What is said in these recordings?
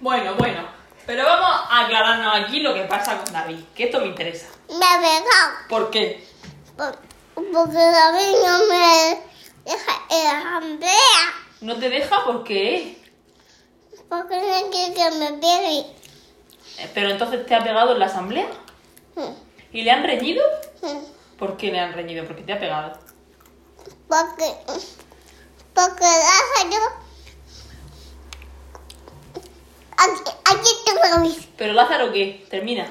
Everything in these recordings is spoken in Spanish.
Bueno, bueno. Pero vamos a aclararnos aquí lo que pasa con David, que esto me interesa. Me ha pegado. ¿Por qué? por- porque David no me deja en la asamblea. ¿No te deja? ¿Por qué? Porque no quiere que me pegue. Eh, Pero entonces te ha pegado en la asamblea. ¿Y le han reñido? ¿Por qué le han reñido? Porque te ha pegado. Porque, porque Lázaro. Aquí, aquí tengo mis. ¿Pero Lázaro qué? Termina.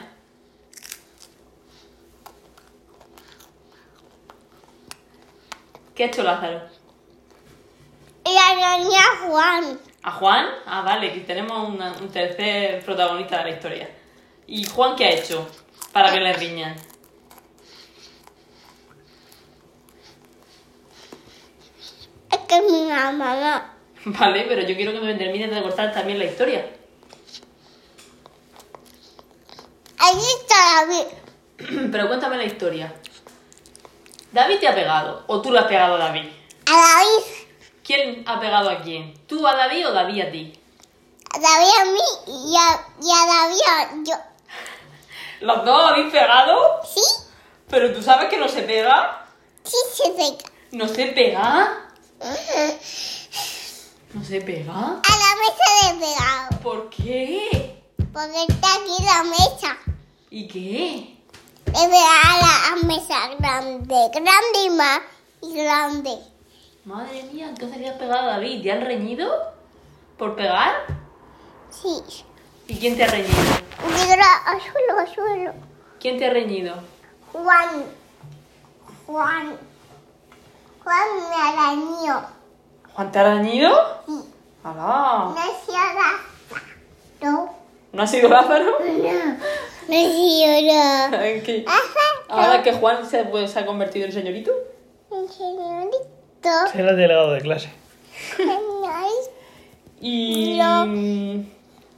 ¿Qué ha hecho Lázaro? La niña Juan. ¿A Juan? Ah, vale, que tenemos una- un tercer protagonista de la historia. ¿Y Juan qué ha hecho para que le riñan? Es que mi mamá. Vale, pero yo quiero que me termines de contar también la historia. Ahí está David. Pero cuéntame la historia. ¿David te ha pegado? ¿O tú le has pegado a David? A David. ¿Quién ha pegado a quién? ¿Tú a David o David a ti? A David a mí y a, y a David a yo. ¿Los dos habéis pegado? ¿Sí? ¿Pero tú sabes que no se pega? Sí se seca. ¿No se pega? A ¿No se pega? la mesa de pegado. ¿Por qué? Porque está aquí la mesa. ¿Y qué? Le pegar a la mesa grande. Grande y más. Y grande. Madre mía, entonces le has pegado a David. ¿Te han reñido? ¿Por pegar? Sí. ¿Y quién te ha reñido? Al suelo, suelo. ¿Quién te ha reñido? Juan. Juan. Juan me arañó. ¿Juan te ha reñido? Sí. ¡Hala! Hará. No. ¿No ha sido Lázaro? No. No hará. ¿Qué? Ajá. Ahora que Juan se, pues, se ha convertido en señorito. Un señorito. Era el delegado de clase. Señorito. Y No.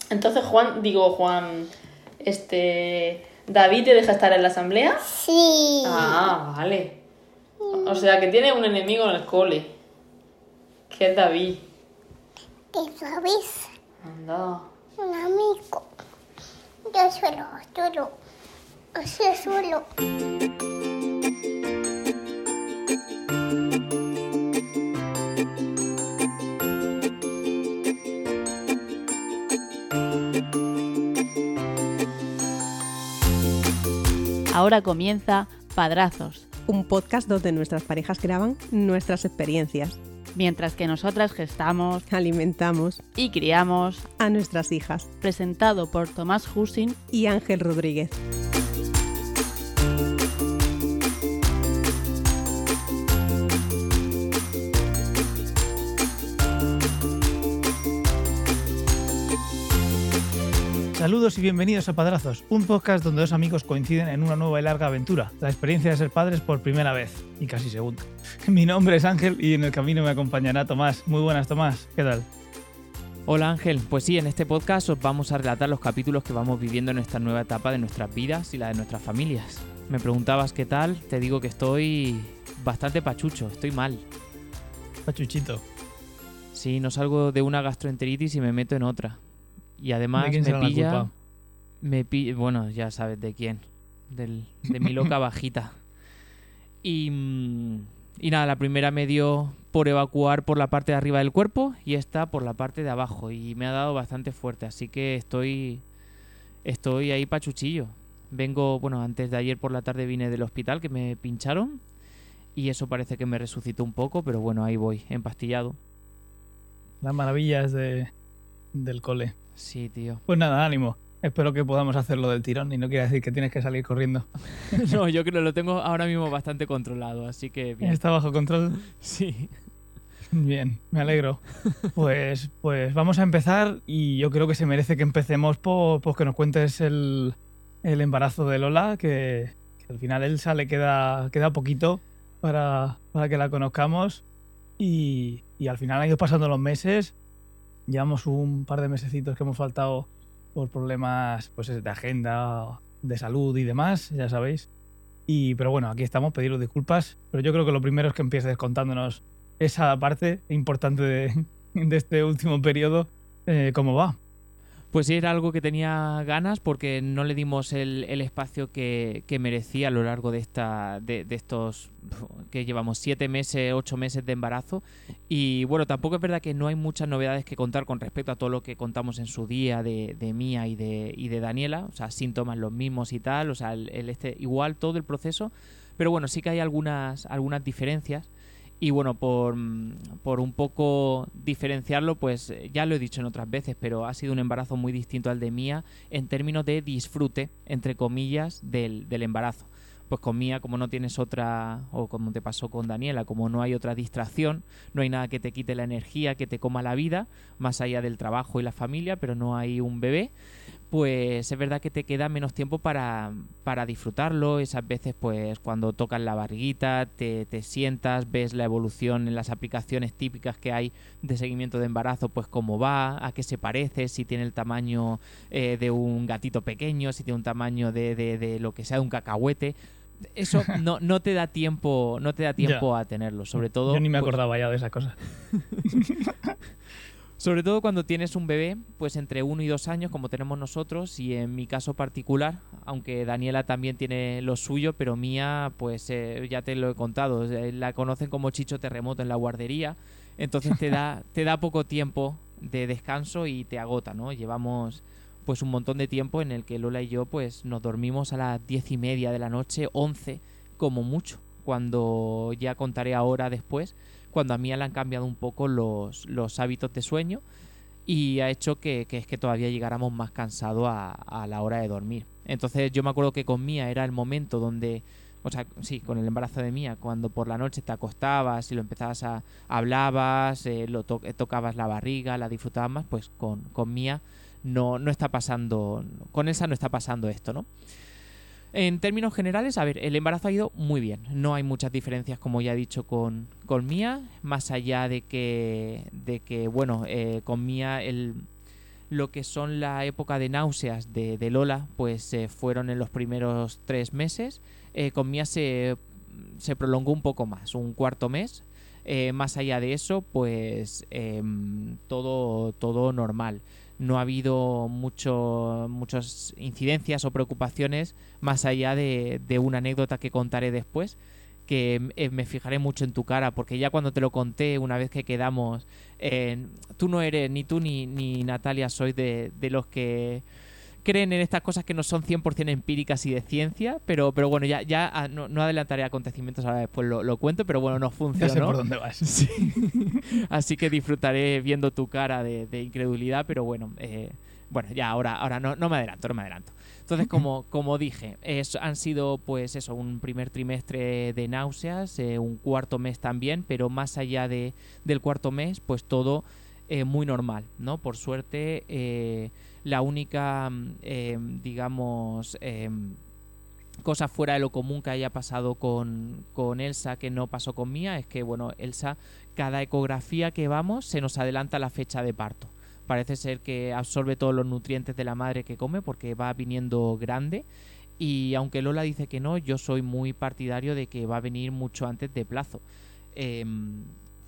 entonces Juan, digo Juan, este David te deja estar en la asamblea. Sí. Ah, vale. O sea que tiene un enemigo en el cole. Que es David. ¿Qué sabes? Anda. Un amigo. Yo suelo, suelo. O sea, suelo. Ahora comienza Padrazos, un podcast donde nuestras parejas graban nuestras experiencias. Mientras que nosotras gestamos Alimentamos y criamos, a nuestras hijas. presentado por Tomás Husin. Y Ángel Rodríguez. Saludos y bienvenidos a Padrazos, un podcast donde dos amigos coinciden en una nueva y larga aventura, la experiencia de ser padres por primera vez y casi segunda. Mi nombre es Ángel y en el camino me acompañará Tomás. Muy buenas, Tomás. ¿Qué tal? Hola Ángel, pues sí, en este podcast os vamos a relatar los capítulos que vamos viviendo en esta nueva etapa de nuestras vidas y la de nuestras familias. Me preguntabas qué tal, te digo que estoy bastante pachucho, estoy mal. Pachuchito. Sí, no salgo de una gastroenteritis y me meto en otra. Y además ¿De quién me será la pilla, culpa? me pilla, bueno, ya sabes de quién, del, de mi loca bajita. Y, mm, y nada, la primera me dio por evacuar por la parte de arriba del cuerpo y esta por la parte de abajo y me ha dado bastante fuerte, así que estoy estoy ahí pachuchillo. Vengo, bueno, antes de ayer por la tarde vine del hospital que me pincharon y eso parece que me resucitó un poco, pero bueno, ahí voy, empastillado. Las maravillas de, del cole. Sí, tío. Pues nada, ánimo. Espero que podamos hacerlo del tirón y no quiere decir que tienes que salir corriendo. No, yo creo que lo tengo ahora mismo bastante controlado, así que bien. Está bajo control. Sí. Bien, me alegro. Pues, pues vamos a empezar y yo creo que se merece que empecemos por, por que nos cuentes el, el embarazo de Lola, que, que al final Elsa le queda, queda poquito para, para que la conozcamos y, y al final han ido pasando los meses. Llevamos un par de mesecitos que hemos faltado por problemas pues, de agenda, de salud y demás, ya sabéis. Y, pero bueno, aquí estamos, pediros disculpas. Pero yo creo que lo primero es que empieces contándonos esa parte importante de, este último periodo, eh, cómo va. Pues sí, era algo que tenía ganas porque no le dimos el, espacio que, merecía a lo largo de, esta, de, estos que llevamos siete meses, ocho meses de embarazo. Y bueno, tampoco es verdad que no hay muchas novedades que contar con respecto a todo lo que contamos en su día de, Mía y de, Daniela. O sea, síntomas los mismos y tal. O sea, el este, igual todo el proceso. Pero bueno, sí que hay algunas, algunas diferencias. Y bueno, por, por, un poco diferenciarlo, pues ya lo he dicho en otras veces, pero ha sido un embarazo muy distinto al de Mía en términos de disfrute, entre comillas, del, del embarazo. Pues con Mía, como no tienes otra, o como te pasó con Daniela, como no hay otra distracción, no hay nada que te quite la energía, que te coma la vida, más allá del trabajo y la familia, pero no hay un bebé, pues es verdad que te queda menos tiempo para, para disfrutarlo. Esas veces, pues cuando tocas la barriguita, te, te, sientas, ves la evolución en las aplicaciones típicas que hay de seguimiento de embarazo, pues cómo va, a qué se parece, si tiene el tamaño eh, de un gatito pequeño, si tiene un tamaño de, de, de lo que sea, de un cacahuete eso no, no te da tiempo no te da tiempo Ya. a tenerlo sobre todo Yo ni me pues, acordaba ya de esa cosa. sobre todo cuando tienes un bebé pues entre uno y dos años como tenemos nosotros y en mi caso particular aunque Daniela también tiene lo suyo pero mía pues eh, ya te lo he contado la conocen como Chicho Terremoto en la guardería entonces te da te da poco tiempo de descanso y te agota no llevamos pues un montón de tiempo en el que Lola y yo pues nos dormimos a las diez y media de la noche, once, como mucho. Cuando ya contaré ahora después, cuando a Mía le han cambiado un poco los, los hábitos de sueño y ha hecho que, que es que todavía llegáramos más cansados a, a la hora de dormir. Entonces yo me acuerdo que con Mía era el momento donde o sea, sí, con el embarazo de Mía, cuando por la noche te acostabas y lo empezabas a hablabas, eh, lo to tocabas la barriga, la disfrutabas más, pues con, con Mía no, no está pasando, con Elsa no está pasando esto, ¿no? En términos generales, a ver, el embarazo ha ido muy bien. No hay muchas diferencias, como ya he dicho, con, con Mía. Más allá de que, de que bueno, eh, con Mía el, lo que son la época de náuseas de, de Lola, pues eh, fueron en los primeros tres meses. Eh, con Mía se, se prolongó un poco más, un cuarto mes. Eh, más allá de eso, pues em, todo, todo normal no ha habido mucho, muchas incidencias o preocupaciones más allá de, de, una anécdota que contaré después que eh, me fijaré mucho en tu cara porque ya cuando te lo conté una vez que quedamos eh, tú no eres ni tú ni, ni Natalia sois de, de los que creen en estas cosas que no son 100% empíricas y de ciencia, pero, pero bueno, ya, ya ah, no, no adelantaré acontecimientos, ahora después lo, lo, cuento, pero bueno, no funcionó. Ya sé por dónde vas. Sí. Así que disfrutaré viendo tu cara de, de incredulidad, pero bueno, eh, bueno, ya ahora, ahora no, no me adelanto, no me adelanto. Entonces, como, como dije, es, han sido pues eso, un primer trimestre de náuseas, eh, un cuarto mes también, pero más allá de, del cuarto mes, pues todo eh, muy normal, ¿no? Por suerte, eh, la única, eh, digamos, cosa fuera de lo común que haya pasado con, con, Elsa que no pasó con Mía es que, bueno, Elsa, cada ecografía que vamos se nos adelanta la fecha de parto. Parece ser que absorbe todos los nutrientes de la madre que come porque va viniendo grande. Y aunque Lola dice que no, yo soy muy partidario de que va a venir mucho antes de plazo. Eh,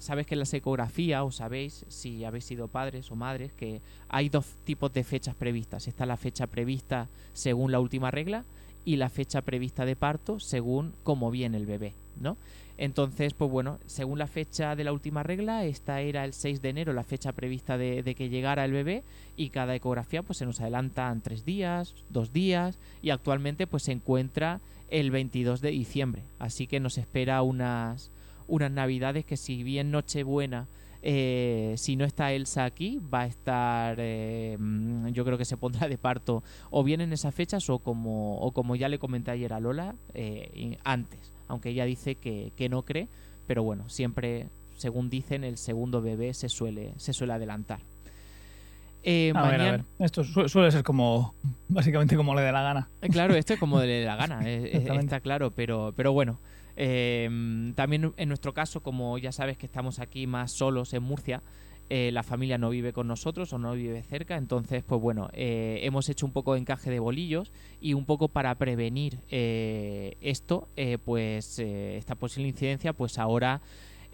sabes que en la ecografía, o sabéis, si habéis sido padres o madres, que hay dos tipos de fechas previstas. Está la fecha prevista según la última regla y la fecha prevista de parto según cómo viene el bebé, ¿no? Entonces, pues bueno, según la fecha de la última regla, esta era el 6 de enero, la fecha prevista de, de, que llegara el bebé, y cada ecografía pues se nos adelantan tres días, dos días, y actualmente pues se encuentra el 22 de diciembre. Así que nos espera unas, unas navidades que si bien Nochebuena eh, si no está Elsa aquí, va a estar, eh, yo creo que se pondrá de parto o bien en esas fechas o como, o como ya le comenté ayer a Lola, eh, antes, aunque ella dice que, que, no cree, pero bueno, siempre, según dicen, el segundo bebé se suele, se suele adelantar. Eh, a mañana... ver, a ver. Esto su suele ser como, básicamente como le dé la gana. Claro, esto es como le dé la gana, está claro, pero, pero bueno. Eh, también en nuestro caso, como ya sabes que estamos aquí más solos en Murcia, eh, la familia no vive con nosotros o no vive cerca, entonces pues bueno, eh, hemos hecho un poco de encaje de bolillos y un poco para prevenir eh, esto, pues esta posible incidencia, pues ahora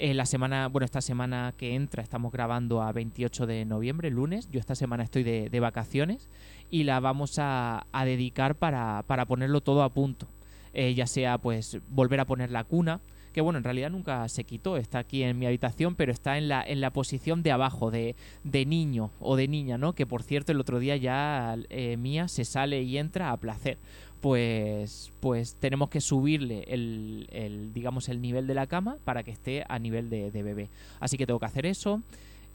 Eh, la semana, bueno, esta semana que entra estamos grabando a 28 de noviembre, lunes. Yo esta semana estoy de, de vacaciones y la vamos a, a dedicar para, para ponerlo todo a punto. Eh, ya sea pues volver a poner la cuna, que bueno, en realidad nunca se quitó, está aquí en mi habitación, pero está en la, en la posición de abajo, de, de niño o de niña, ¿no? Que por cierto el otro día ya eh, Mía se sale y entra a placer. Pues, pues tenemos que subirle el, el, digamos, el nivel de la cama para que esté a nivel de, de bebé. Así que tengo que hacer eso.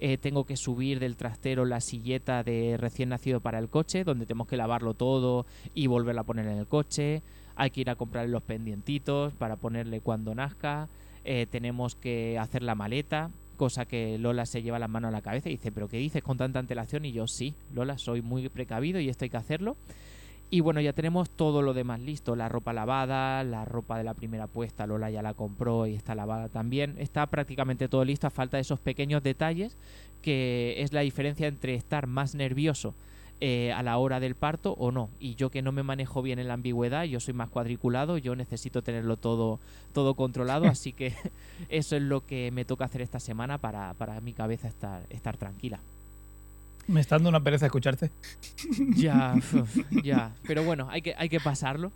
Eh, tengo que subir del trastero la silleta de recién nacido para el coche, donde tenemos que lavarlo todo y volverla a poner en el coche. Hay que ir a comprar los pendientitos para ponerle cuando nazca. Eh, tenemos que hacer la maleta, cosa que Lola se lleva las manos a la cabeza y dice, pero ¿qué dices con tanta antelación? Y yo sí, Lola, soy muy precavido y esto hay que hacerlo. Y bueno, ya tenemos todo lo demás listo, la ropa lavada, la ropa de la primera puesta, Lola ya la compró y está lavada también. Está prácticamente todo listo a falta de esos pequeños detalles que es la diferencia entre estar más nervioso eh, a la hora del parto o no. Y yo que no me manejo bien en la ambigüedad, yo soy más cuadriculado, yo necesito tenerlo todo, todo controlado, así que eso es lo que me toca hacer esta semana para, para mi cabeza estar, estar tranquila. Me está dando una pereza escucharte. Ya, ya. Pero bueno, hay que, hay que pasarlo.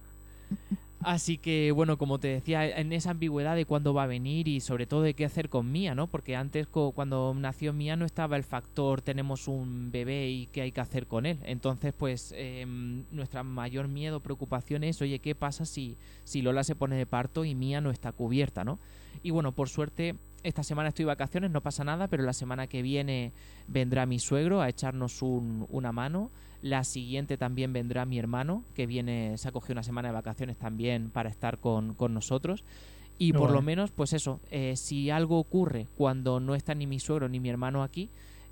Así que, bueno, como te decía, en esa ambigüedad de cuándo va a venir y sobre todo de qué hacer con Mía, ¿no? Porque antes, cuando nació Mía, no estaba el factor tenemos un bebé y qué hay que hacer con él. Entonces, pues, em, nuestra mayor miedo, preocupación es, oye, ¿qué pasa si, si Lola se pone de parto y Mía no está cubierta, ¿no? Y bueno, por suerte, esta semana estoy de vacaciones, no pasa nada, pero la semana que viene vendrá mi suegro a echarnos un- una mano. La siguiente también vendrá mi hermano, que viene, se ha cogido una semana de vacaciones también para estar con, con nosotros. Y por lo menos, pues eso, eh, si algo ocurre cuando no está ni mi suegro ni mi hermano aquí,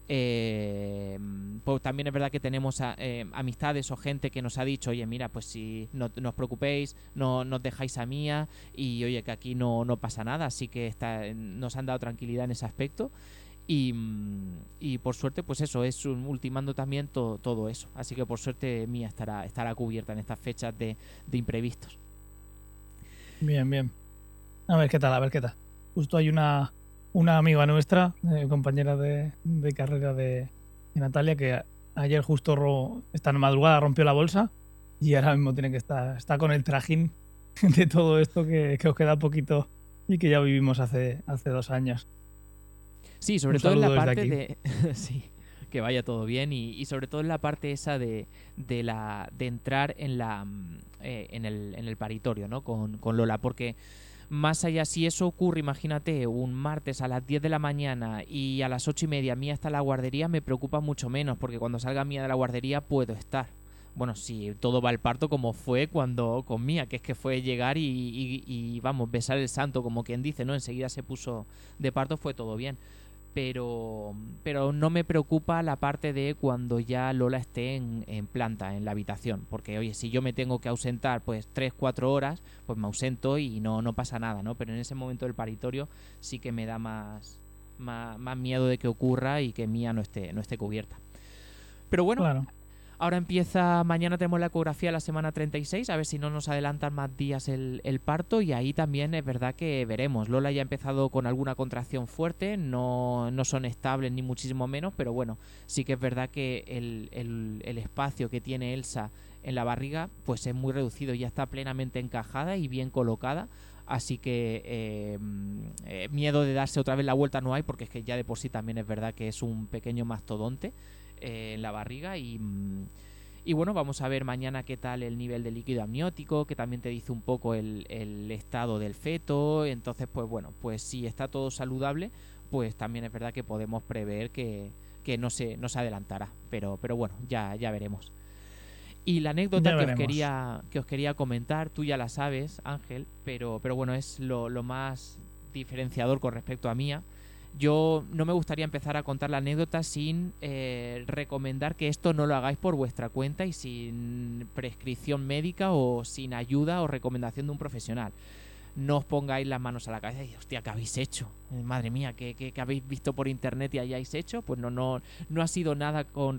eh, pues también es verdad que tenemos eh, amistades o gente que nos ha dicho, oye, mira, pues si no, os preocupéis, no nos dejáis a mía y oye, que aquí no, no pasa nada, así que nos han dado tranquilidad en ese aspecto. Y, por suerte, pues eso, es un- ultimando también to- todo eso. Así que por suerte Mía estará, estará cubierta en estas fechas de, de imprevistos. Bien, bien. A ver qué tal, a ver qué tal. Justo hay una, una amiga nuestra, eh, compañera de, de carrera de, de Natalia, que ayer justo ro- esta madrugada rompió la bolsa y ahora mismo tiene que estar está con el trajín de todo esto que, que os queda poquito y que ya vivimos hace, hace dos años. Sí, sobre Un todo en la parte de. sí, que vaya todo bien. Y, y sobre todo en la parte esa de, de la. de entrar en la. mm, eh, en, el, en el paritorio, ¿no? Con, con Lola. Porque más allá, si eso ocurre, imagínate, un martes a las 10 de la mañana y a las 8 y media Mía está la guardería, me preocupa mucho menos. Porque cuando salga Mía de la guardería puedo estar. Bueno, si todo va al parto como fue cuando con Mía, que es que fue llegar y, y- y, vamos, besar el santo, como quien dice, ¿no? Enseguida se puso de parto, fue todo bien pero, pero no me preocupa la parte de cuando ya Lola esté en, en planta, en la habitación. Porque, oye, si yo me tengo que ausentar pues 3-4 horas, pues me ausento y no, no pasa nada, ¿no? Pero en ese momento del paritorio sí que me da más, más, más miedo de que ocurra y que Mía no esté, no esté cubierta. Pero bueno. Ahora empieza, mañana tenemos la ecografía la semana 36, a ver si no nos adelantan más días el, parto y ahí también es verdad que veremos. Lola ya ha empezado con alguna contracción fuerte, no, no son estables ni muchísimo menos, pero bueno, sí que es verdad que el, el- espacio que tiene Elsa en la barriga pues es muy reducido, ya está plenamente encajada y bien colocada. Así que eh, eh, miedo de darse otra vez la vuelta no hay, porque es que ya de por sí también es verdad que es un pequeño mastodonte eh, en la barriga y, mm, y bueno, vamos a ver mañana qué tal el nivel de líquido amniótico, que también te dice un poco el, el estado del feto. Entonces, pues bueno, pues si está todo saludable, pues también es verdad que podemos prever que, que no, se, no se adelantará. Pero, pero bueno, ya, ya veremos. Y la anécdota que os, quería, que os quería comentar, tú ya la sabes, Ángel, pero, pero bueno, es lo, lo más diferenciador con respecto a mía. Yo no me gustaría empezar a contar la anécdota sin eh, recomendar que esto no lo hagáis por vuestra cuenta y sin prescripción médica o sin ayuda o recomendación de un profesional. No os pongáis las manos a la cabeza y hostia, ¿qué habéis hecho? Eh, Madre mía, ¿qué, qué, habéis visto por internet y hayáis hecho? Pues no, no, no ha sido nada con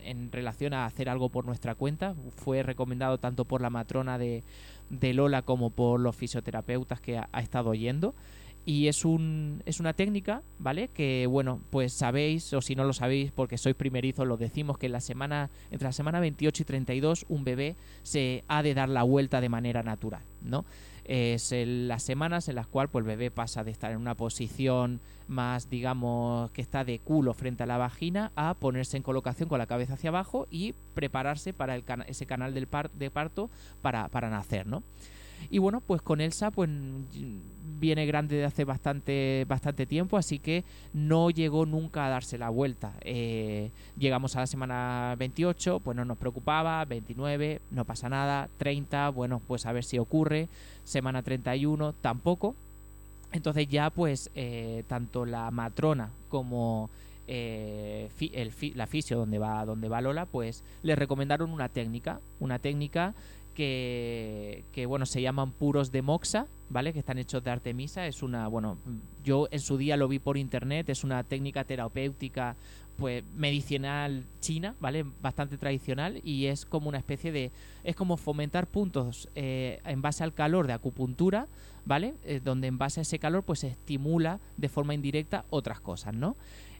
en relación a hacer algo por nuestra cuenta. Fue recomendado tanto por la matrona de, de Lola como por los fisioterapeutas que ha, ha estado yendo. Y es, un, es una técnica, ¿vale? Que, bueno, pues sabéis, o si no lo sabéis, porque sois primerizos, lo decimos, que en la semana, entre la semana 28 y 32, un bebé se ha de dar la vuelta de manera natural, ¿no? Es el- las semanas en las cuales pues, el bebé pasa de estar en una posición más, digamos, que está de culo frente a la vagina a ponerse en colocación con la cabeza hacia abajo y prepararse para el ese canal del par- de parto para, para nacer, ¿no? Y bueno, pues con Elsa pues viene grande de hace bastante, bastante tiempo, así que no llegó nunca a darse la vuelta. Eh, llegamos a la semana 28, pues no nos preocupaba, 29, no pasa nada, 30, bueno, pues a ver si ocurre, semana 31, tampoco. Entonces ya pues eh, tanto la matrona como eh, el la fisio donde va, donde va Lola, pues le recomendaron una técnica, una técnica que, que, bueno, se llaman puros de moxa, ¿vale? Que están hechos de artemisa. Es una, bueno, yo en su día lo vi por internet, es una técnica terapéutica, pues medicinal china, ¿vale? Bastante tradicional y es como una especie de, es como fomentar puntos eh, en base al calor de acupuntura, ¿vale? Eh, donde en base a ese calor pues se estimula de forma indirecta otras cosas, ¿no?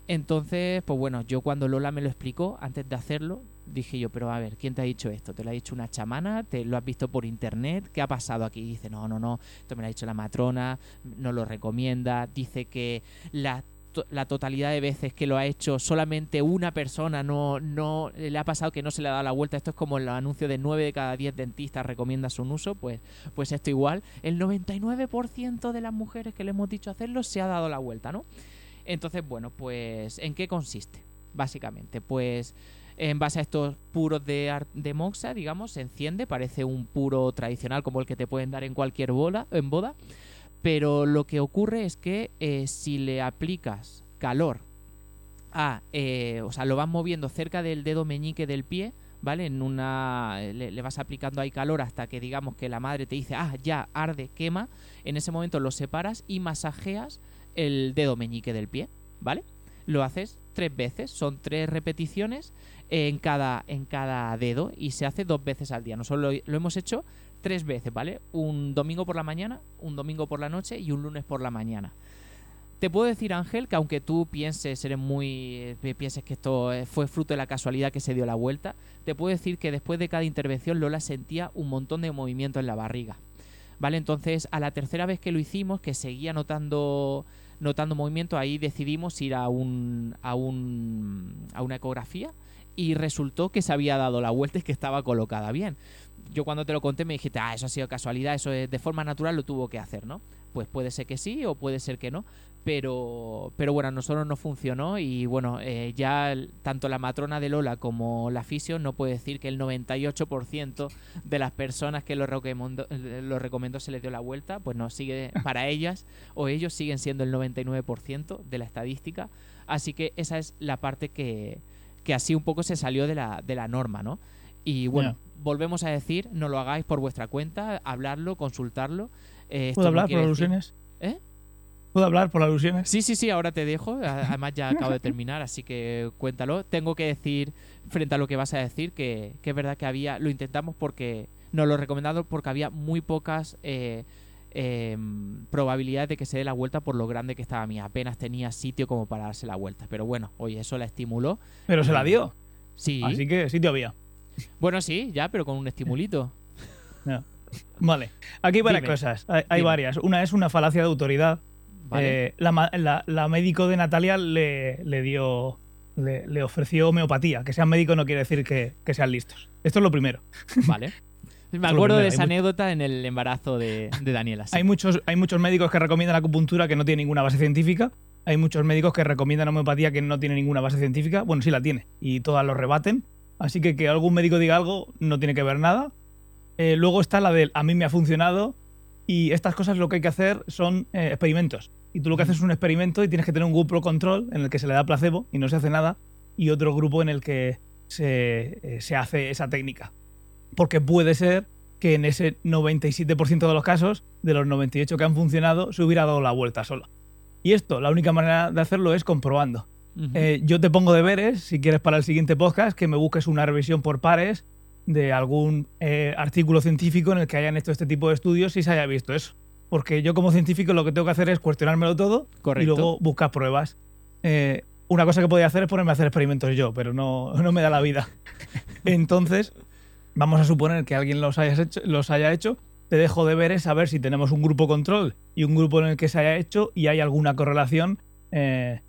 Entonces, pues bueno, yo cuando Lola me lo explicó, antes de hacerlo, dije yo, pero a ver, ¿quién te ha dicho esto? ¿Te lo ha dicho una chamana? ¿Te lo has visto por internet? ¿Qué ha pasado aquí? Dice, no, no, no, esto me lo ha dicho la matrona, no lo recomienda, dice que la la totalidad de veces que lo ha hecho solamente una persona no, no le ha pasado que no se le ha dado la vuelta. Esto es como el anuncio de 9 de cada 10 dentistas recomienda su uso, pues, pues esto igual. El 99% de las mujeres que le hemos dicho hacerlo se ha dado la vuelta, ¿no? Entonces, bueno, pues ¿en qué consiste? Básicamente, pues en base a estos puros de, de moxa, digamos, se enciende, parece un puro tradicional como el que te pueden dar en cualquier boda, en boda, pero lo que ocurre es que eh, si le aplicas calor a, eh, o sea, lo vas moviendo cerca del dedo meñique del pie, ¿vale? En una, le, le vas aplicando ahí calor hasta que digamos que la madre te dice, ah, ya, arde, quema, en ese momento lo separas y masajeas el dedo meñique del pie, ¿vale? Lo haces tres veces, son tres repeticiones en cada, en cada dedo y se hace dos veces al día. Nosotros lo, lo hemos hecho tres veces, ¿vale? Un domingo por la mañana, un domingo por la noche y un lunes por la mañana. Te puedo decir, Ángel, que aunque tú pienses, eres muy. eh, pienses que esto eh, fue fruto de la casualidad que se dio la vuelta, te puedo decir que después de cada intervención Lola sentía un montón de movimiento en la barriga. ¿Vale? Entonces, a la tercera vez que lo hicimos, que seguía notando, notando movimiento, ahí decidimos ir a un, a un a una ecografía y resultó que se había dado la vuelta y que estaba colocada bien. Yo cuando te lo conté me dijiste, ah, eso ha sido casualidad, eso es de forma natural lo tuvo que hacer, ¿no? Pues puede ser que sí o puede ser que no, pero, pero bueno, a nosotros no funcionó y bueno, eh, ya tanto la matrona de Lola como la fisio no puede decir que el 98% de las personas que lo recomendó, lo recomendó se les dio la vuelta, pues no, sigue para ellas o ellos siguen siendo el 99% de la estadística, así que esa es la parte que, que así un poco se salió de la, de la norma, ¿no? Y bueno, volvemos a decir, no lo hagáis por vuestra cuenta, hablarlo, consultarlo. Eh, ¿Puedo no hablar por decir- alusiones? ¿Eh? ¿Puedo hablar por alusiones? Sí, sí, sí, ahora te dejo. Además ya acabo de terminar, así que cuéntalo. Tengo que decir, frente a lo que vas a decir, que, que es verdad que había, lo intentamos porque, no lo recomendado porque había muy pocas eh, em, probabilidades de que se dé la vuelta por lo grande que estaba mía. Apenas tenía sitio como para darse la vuelta. Pero bueno, oye, eso la estimuló. Pero se la dio. Sí. Así que sitio había. Bueno, sí, ya, pero con un estimulito. Vale. Aquí hay varias Dime. cosas. Hay, varias. Una es una falacia de autoridad. ¿Vale? Eh, la, ma- la- la médico de Natalia le, le dio. Le, le ofreció homeopatía. Que sean médicos no quiere decir que, que sean listos. Esto es lo primero. Vale. Me acuerdo de esa anécdota en el embarazo de, de Daniela. sí. Hay, muchos, hay muchos médicos que recomiendan acupuntura que no tiene ninguna base científica. Hay muchos médicos que recomiendan homeopatía que no tiene ninguna base científica. Bueno, sí la tiene. Y todas lo rebaten. Así que que algún médico diga algo no tiene que ver nada. Eh, luego está la del a mí me ha funcionado. Y estas cosas lo que hay que hacer son eh, experimentos. Y tú lo que haces es un experimento y tienes que tener un grupo control en el que se le da placebo y no se hace nada. Y otro grupo en el que se, eh, se hace esa técnica. Porque puede ser que en ese 97% de los casos, de los 98 que han funcionado, se hubiera dado la vuelta sola. Y esto, la única manera de hacerlo es comprobando. Eh, yo te pongo deberes, si quieres para el siguiente podcast, que me busques una revisión por pares de algún eh, artículo científico en el que hayan hecho este tipo de estudios y se haya visto eso. porque yo como científico lo que tengo que hacer es cuestionármelo todo Correcto. y luego buscar pruebas. Eh, una cosa que podía hacer es ponerme a hacer experimentos yo, pero no, no me da la vida. Entonces, vamos a suponer que alguien los, hayas hecho, los haya hecho. Te dejo deberes a ver si tenemos un grupo control y un grupo en el que se haya hecho y hay alguna correlación eh,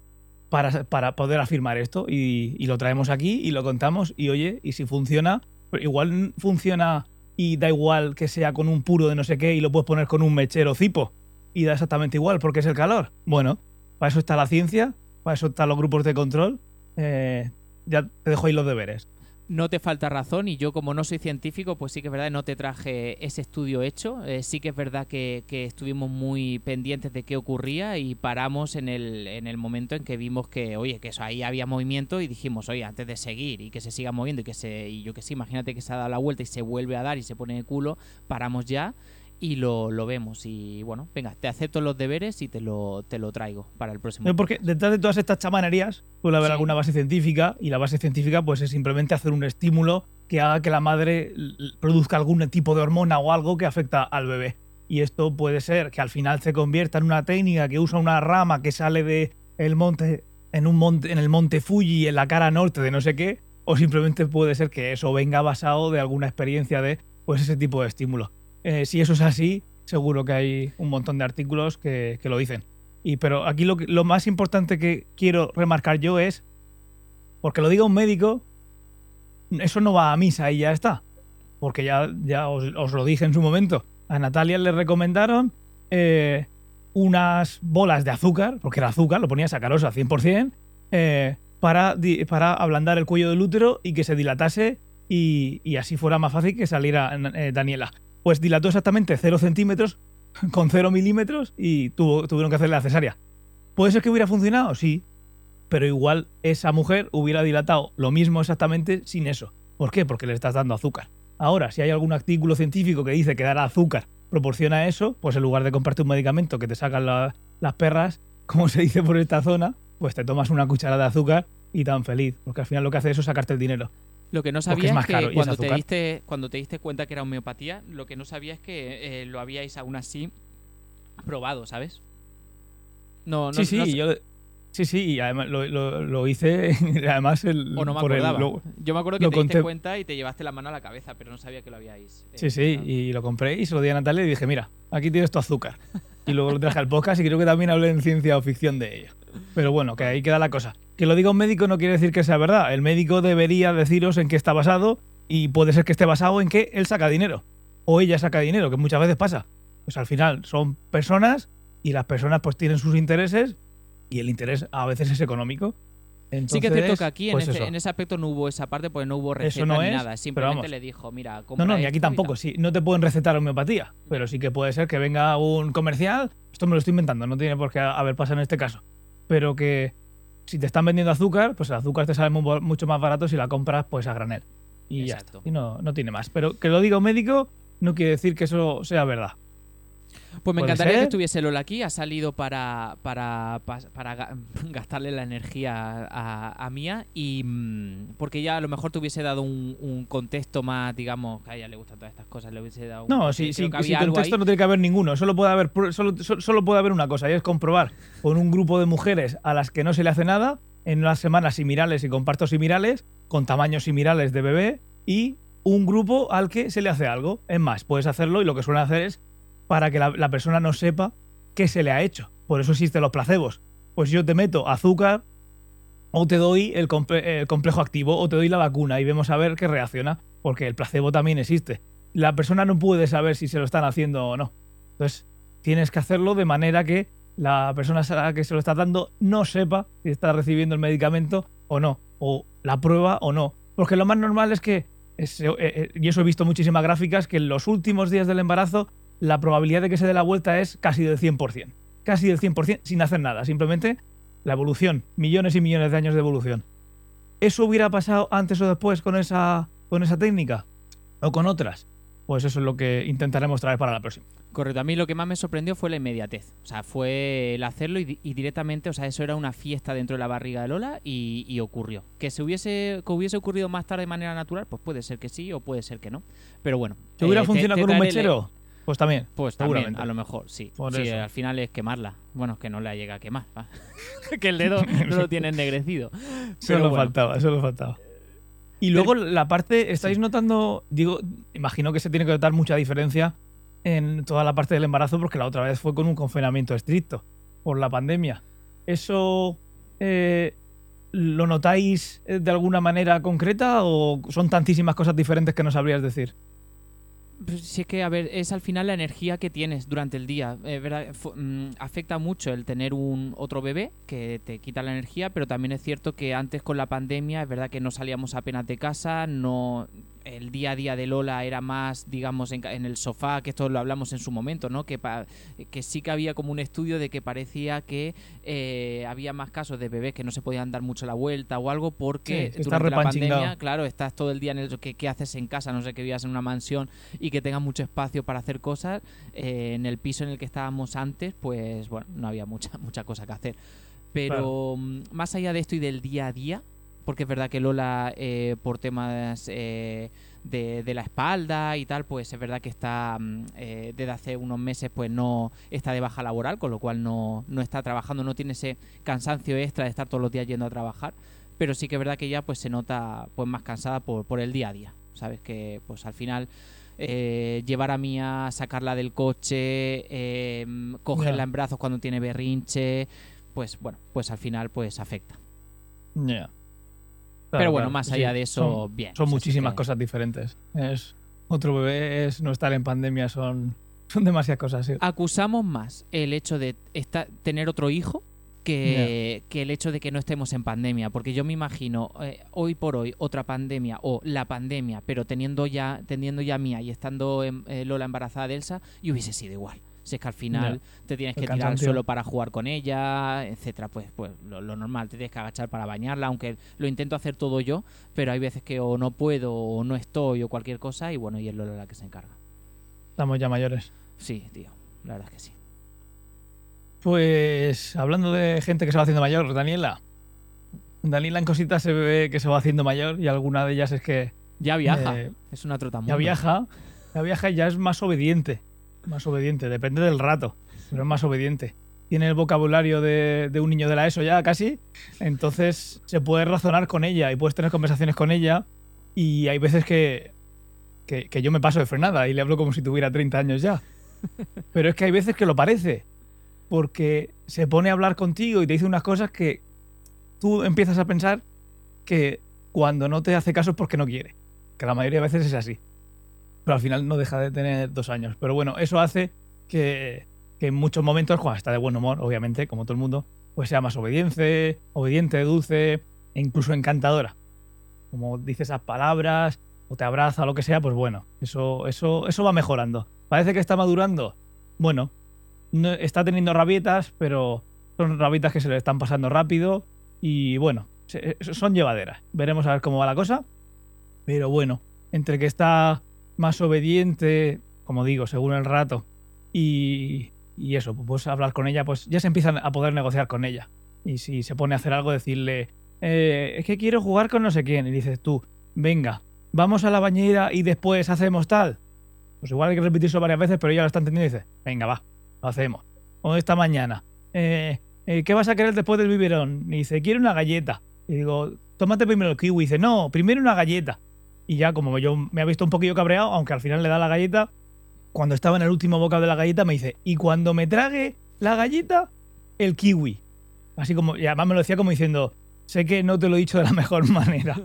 para, para poder afirmar esto. Y, y lo traemos aquí y lo contamos. Y oye, y si funciona, pues igual funciona y da igual que sea con un puro de no sé qué y lo puedes poner con un mechero cipo y da exactamente igual porque es el calor. Bueno, para eso está la ciencia, para eso están los grupos de control. Eh, ya te dejo ahí los deberes. No te falta razón y yo como no soy científico, pues sí que es verdad que no te traje ese estudio hecho. Eh, sí que es verdad que, que estuvimos muy pendientes de qué ocurría y paramos en el, en el momento en que vimos que, oye, que eso, ahí había movimiento y dijimos, oye, antes de seguir y que se siga moviendo y que se, y yo que sé, imagínate que se ha dado la vuelta y se vuelve a dar y se pone de culo, paramos ya y lo, lo vemos. Y bueno, venga, te acepto los deberes y te lo, te lo traigo para el próximo. No, Porque detrás de todas estas chamanerías puede haber Sí. alguna base científica y la base científica pues es simplemente hacer un estímulo que haga que la madre produzca algún tipo de hormona o algo que afecta al bebé. Y esto puede ser que al final se convierta en una técnica que usa una rama que sale de el monte en un monte en el monte Fuji en la cara norte de no sé qué o simplemente puede ser que eso venga basado de alguna experiencia de pues ese tipo de estímulo. Eh, si eso es así, seguro que hay un montón de artículos que, que lo dicen. Y, pero aquí lo, lo más importante que quiero remarcar yo es, porque lo diga un médico, eso no va a misa y ya está. Porque ya, ya os, lo dije en su momento. A Natalia le recomendaron eh, unas bolas de azúcar, porque era azúcar, lo ponía sacarosa 100%, eh, para, para ablandar el cuello del útero y que se dilatase y, y así fuera más fácil que saliera eh, Daniela. Pues dilató exactamente 0 centímetros con 0 milímetros y tuvo, tuvieron que hacerle la cesárea. ¿Puede ser que hubiera funcionado? Sí. Pero igual esa mujer hubiera dilatado lo mismo exactamente sin eso. ¿Por qué? Porque le estás dando azúcar. Ahora, si hay algún artículo científico que dice que dar azúcar proporciona eso, pues en lugar de comprarte un medicamento que te sacan la- las perras, como se dice por esta zona, pues te tomas una cucharada de azúcar y tan feliz. Porque al final lo que hace eso es sacarte el dinero. Lo que no sabía es que es cuando te, diste, cuando te diste cuenta que era homeopatía, lo que no sabía es que eh, lo habíais aún así probado, ¿sabes? No, no, sí, sí, no sé- yo... Sí, sí, y además lo, lo- lo hice, además el, o no me por el- lo- Yo me acuerdo que te diste cuenta y te llevaste la mano a la cabeza, pero no sabía que lo habíais. eh, Sí, sí, y lo compré y se lo di a Natalia y dije, mira, aquí tienes tu azúcar. Y luego lo traje al podcast y creo que también hablé en ciencia o ficción de ello. Pero bueno, que ahí queda la cosa. Que lo diga un médico no quiere decir que sea verdad. El médico debería deciros en qué está basado y puede ser que esté basado en que él saca dinero. O ella saca dinero, que muchas veces pasa. Pues al final son personas y las personas pues tienen sus intereses y el interés a veces es económico. Sí que es cierto que aquí en, pues ese, eso. en ese aspecto no hubo esa parte, porque no hubo receta no ni es, nada. Simplemente le dijo, mira, No, compra no, esto aquí y tampoco. Sí, no te pueden recetar homeopatía, pero sí que puede ser que venga un comercial. Esto me lo estoy inventando, no tiene por qué haber pasado en este caso. Pero que si te están vendiendo azúcar, pues el azúcar te sale mu- mucho más barato si la compras pues a granel. Y ya Exacto. está. Y no, no tiene más. Pero que lo diga un médico no quiere decir que eso sea verdad. Pues me encantaría que ser. estuviese Lola aquí. Ha salido para, para, para, ga- gastarle la energía a, a Mía. Y mm, porque ya a lo mejor te hubiese dado un, un contexto más, digamos, que a ella le gustan todas estas cosas. Le hubiese dado un- No, sí, si, si, que si contexto no tiene que haber ninguno. Solo puede haber, solo, so- solo puede haber una cosa y es comprobar con un grupo de mujeres a las que no se le hace nada en unas semanas similares y con partos similares, con tamaños similares de bebé y un grupo al que se le hace algo. Es más, puedes hacerlo y lo que suelen hacer es para que la, persona no sepa qué se le ha hecho. Por eso existen los placebos. Pues yo te meto azúcar o te doy el, el complejo activo o te doy la vacuna y vemos a ver qué reacciona, porque el placebo también existe. La persona no puede saber si se lo están haciendo o no. Entonces, tienes que hacerlo de manera que la persona a la que se lo está dando no sepa si está recibiendo el medicamento o no, o la prueba o no. Porque lo más normal es que, eh, eh, y eso he visto muchísimas gráficas, que en los últimos días del embarazo la probabilidad de que se dé la vuelta es casi del 100%. Casi del 100% sin hacer nada, simplemente la evolución, millones y millones de años de evolución. ¿Eso hubiera pasado antes o después con esa, con esa técnica? ¿O con otras? Pues eso es lo que intentaremos traer para la próxima. Correcto, a mí lo que más me sorprendió fue la inmediatez. O sea, fue el hacerlo y, di- y directamente, o sea, eso era una fiesta dentro de la barriga de Lola y, y ocurrió. Que se hubiese, que hubiese ocurrido más tarde de manera natural, pues puede ser que sí o puede ser que no. Pero bueno. ¿Te hubiera eh, funcionado te con un mechero? Pues también. Pues también, a lo mejor, sí. Sí, al final es quemarla. Bueno, es que no la llega a quemar. va. que el dedo no lo tiene ennegrecido. Solo bueno. faltaba, solo faltaba. Y luego la parte, ¿estáis notando? Digo, imagino que se tiene que notar mucha diferencia en toda la parte del embarazo porque la otra vez fue con un confinamiento estricto por la pandemia. ¿Eso eh, lo notáis eh, de alguna manera concreta o son tantísimas cosas diferentes que no sabrías decir? Pues sí es que, a ver, es al final la energía que tienes durante el día. Es verdad, mm, afecta mucho el tener un otro bebé que te quita la energía, pero también es cierto que antes con la pandemia es verdad que no salíamos apenas de casa, no el día a día de Lola era más, digamos, en, en el sofá, que esto lo hablamos en su momento, ¿no? Que, pa- que sí que había como un estudio de que parecía que eh, había más casos de bebés que no se podían dar mucho la vuelta o algo porque Sí, que durante la pandemia, claro, estás todo el día en el que qué haces en casa, no sé que vivas en una mansión y que tengas mucho espacio para hacer cosas, eh, en el piso en el que estábamos antes, pues bueno, no había mucha, mucha cosa que hacer. Pero mm, más allá de esto y del día a día, porque es verdad que Lola, eh, por temas eh, de, de la espalda y tal, pues es verdad que está mm, eh, desde hace unos meses, pues no está de baja laboral, con lo cual no, no está trabajando, no tiene ese cansancio extra de estar todos los días yendo a trabajar. Pero sí que es verdad que ya pues se nota pues más cansada por, por el día a día. Sabes que pues al final eh, llevar a Mía, sacarla del coche, eh, cogerla en brazos cuando tiene berrinche, pues bueno, pues al final pues afecta. Pero bueno, claro, más sí, allá de eso, son- bien. Son O sea, sí muchísimas que- cosas diferentes. Es otro bebé, es no estar en pandemia, son, son demasiadas cosas. sí. Acusamos más el hecho de esta- tener otro hijo que, que el hecho de que no estemos en pandemia. Porque yo me imagino eh, hoy por hoy otra pandemia o la pandemia, pero teniendo ya, teniendo ya mía y estando en- eh, Lola embarazada de Elsa, y hubiese sido igual. Si es que al final te tienes El que tirar al suelo para jugar con ella, etcétera, pues, pues lo, lo normal, te tienes que agachar para bañarla, aunque lo intento hacer todo yo, pero hay veces que o no puedo o no estoy o cualquier cosa, y bueno, y es Lola la que se encarga. Estamos ya mayores. Sí, tío, la verdad es que sí. Pues hablando de gente que se va haciendo mayor, Daniela. Daniela en cositas se ve que se va haciendo mayor y alguna de ellas es que Ya viaja, eh, es una trota ya viaja, ya viaja y ya es más obediente. Más obediente, depende del rato, pero es más obediente. Tiene el vocabulario de, de un niño de la ESO ya casi, entonces se puede razonar con ella y puedes tener conversaciones con ella y hay veces que, que, que yo me paso de frenada y le hablo como si tuviera 30 años ya. Pero es que hay veces que lo parece, porque se pone a hablar contigo y te dice unas cosas que tú empiezas a pensar que cuando no te hace caso es porque no quiere. Que la mayoría de veces es así. Al final no deja de tener dos años. Pero bueno, eso hace que, que en muchos momentos, cuando está de buen humor, obviamente, como todo el mundo, pues sea más obediente, obediente, dulce e incluso encantadora. Como dice esas palabras o te abraza lo que sea, pues bueno, eso, eso, eso va mejorando. Parece que está madurando. Bueno, no- está teniendo rabietas, pero son rabietas que se le están pasando rápido y bueno, son llevaderas. Veremos a ver cómo va la cosa. Pero bueno, entre que está más obediente, como digo, según el rato, y, y eso, pues hablar con ella, pues ya se empiezan a poder negociar con ella. Y si se pone a hacer algo, decirle, eh, es que quiero jugar con no sé quién. Y dices tú, venga, vamos a la bañera y después hacemos tal. Pues igual hay que repetirlo varias veces, pero ella lo está entendiendo y dice, venga, va, lo hacemos. O esta mañana, eh, eh, ¿qué vas a querer después del biberón? Y dice, quiero una galleta. Y digo, tómate primero el kiwi. Y dice, no, primero una galleta. Y ya, como yo me ha visto un poquillo cabreado, aunque al final le da la galleta, cuando estaba en el último bocado de la galleta me dice, y cuando me trague la galleta, el kiwi. Así como, y además me lo decía como diciendo, sé que no te lo he dicho de la mejor manera.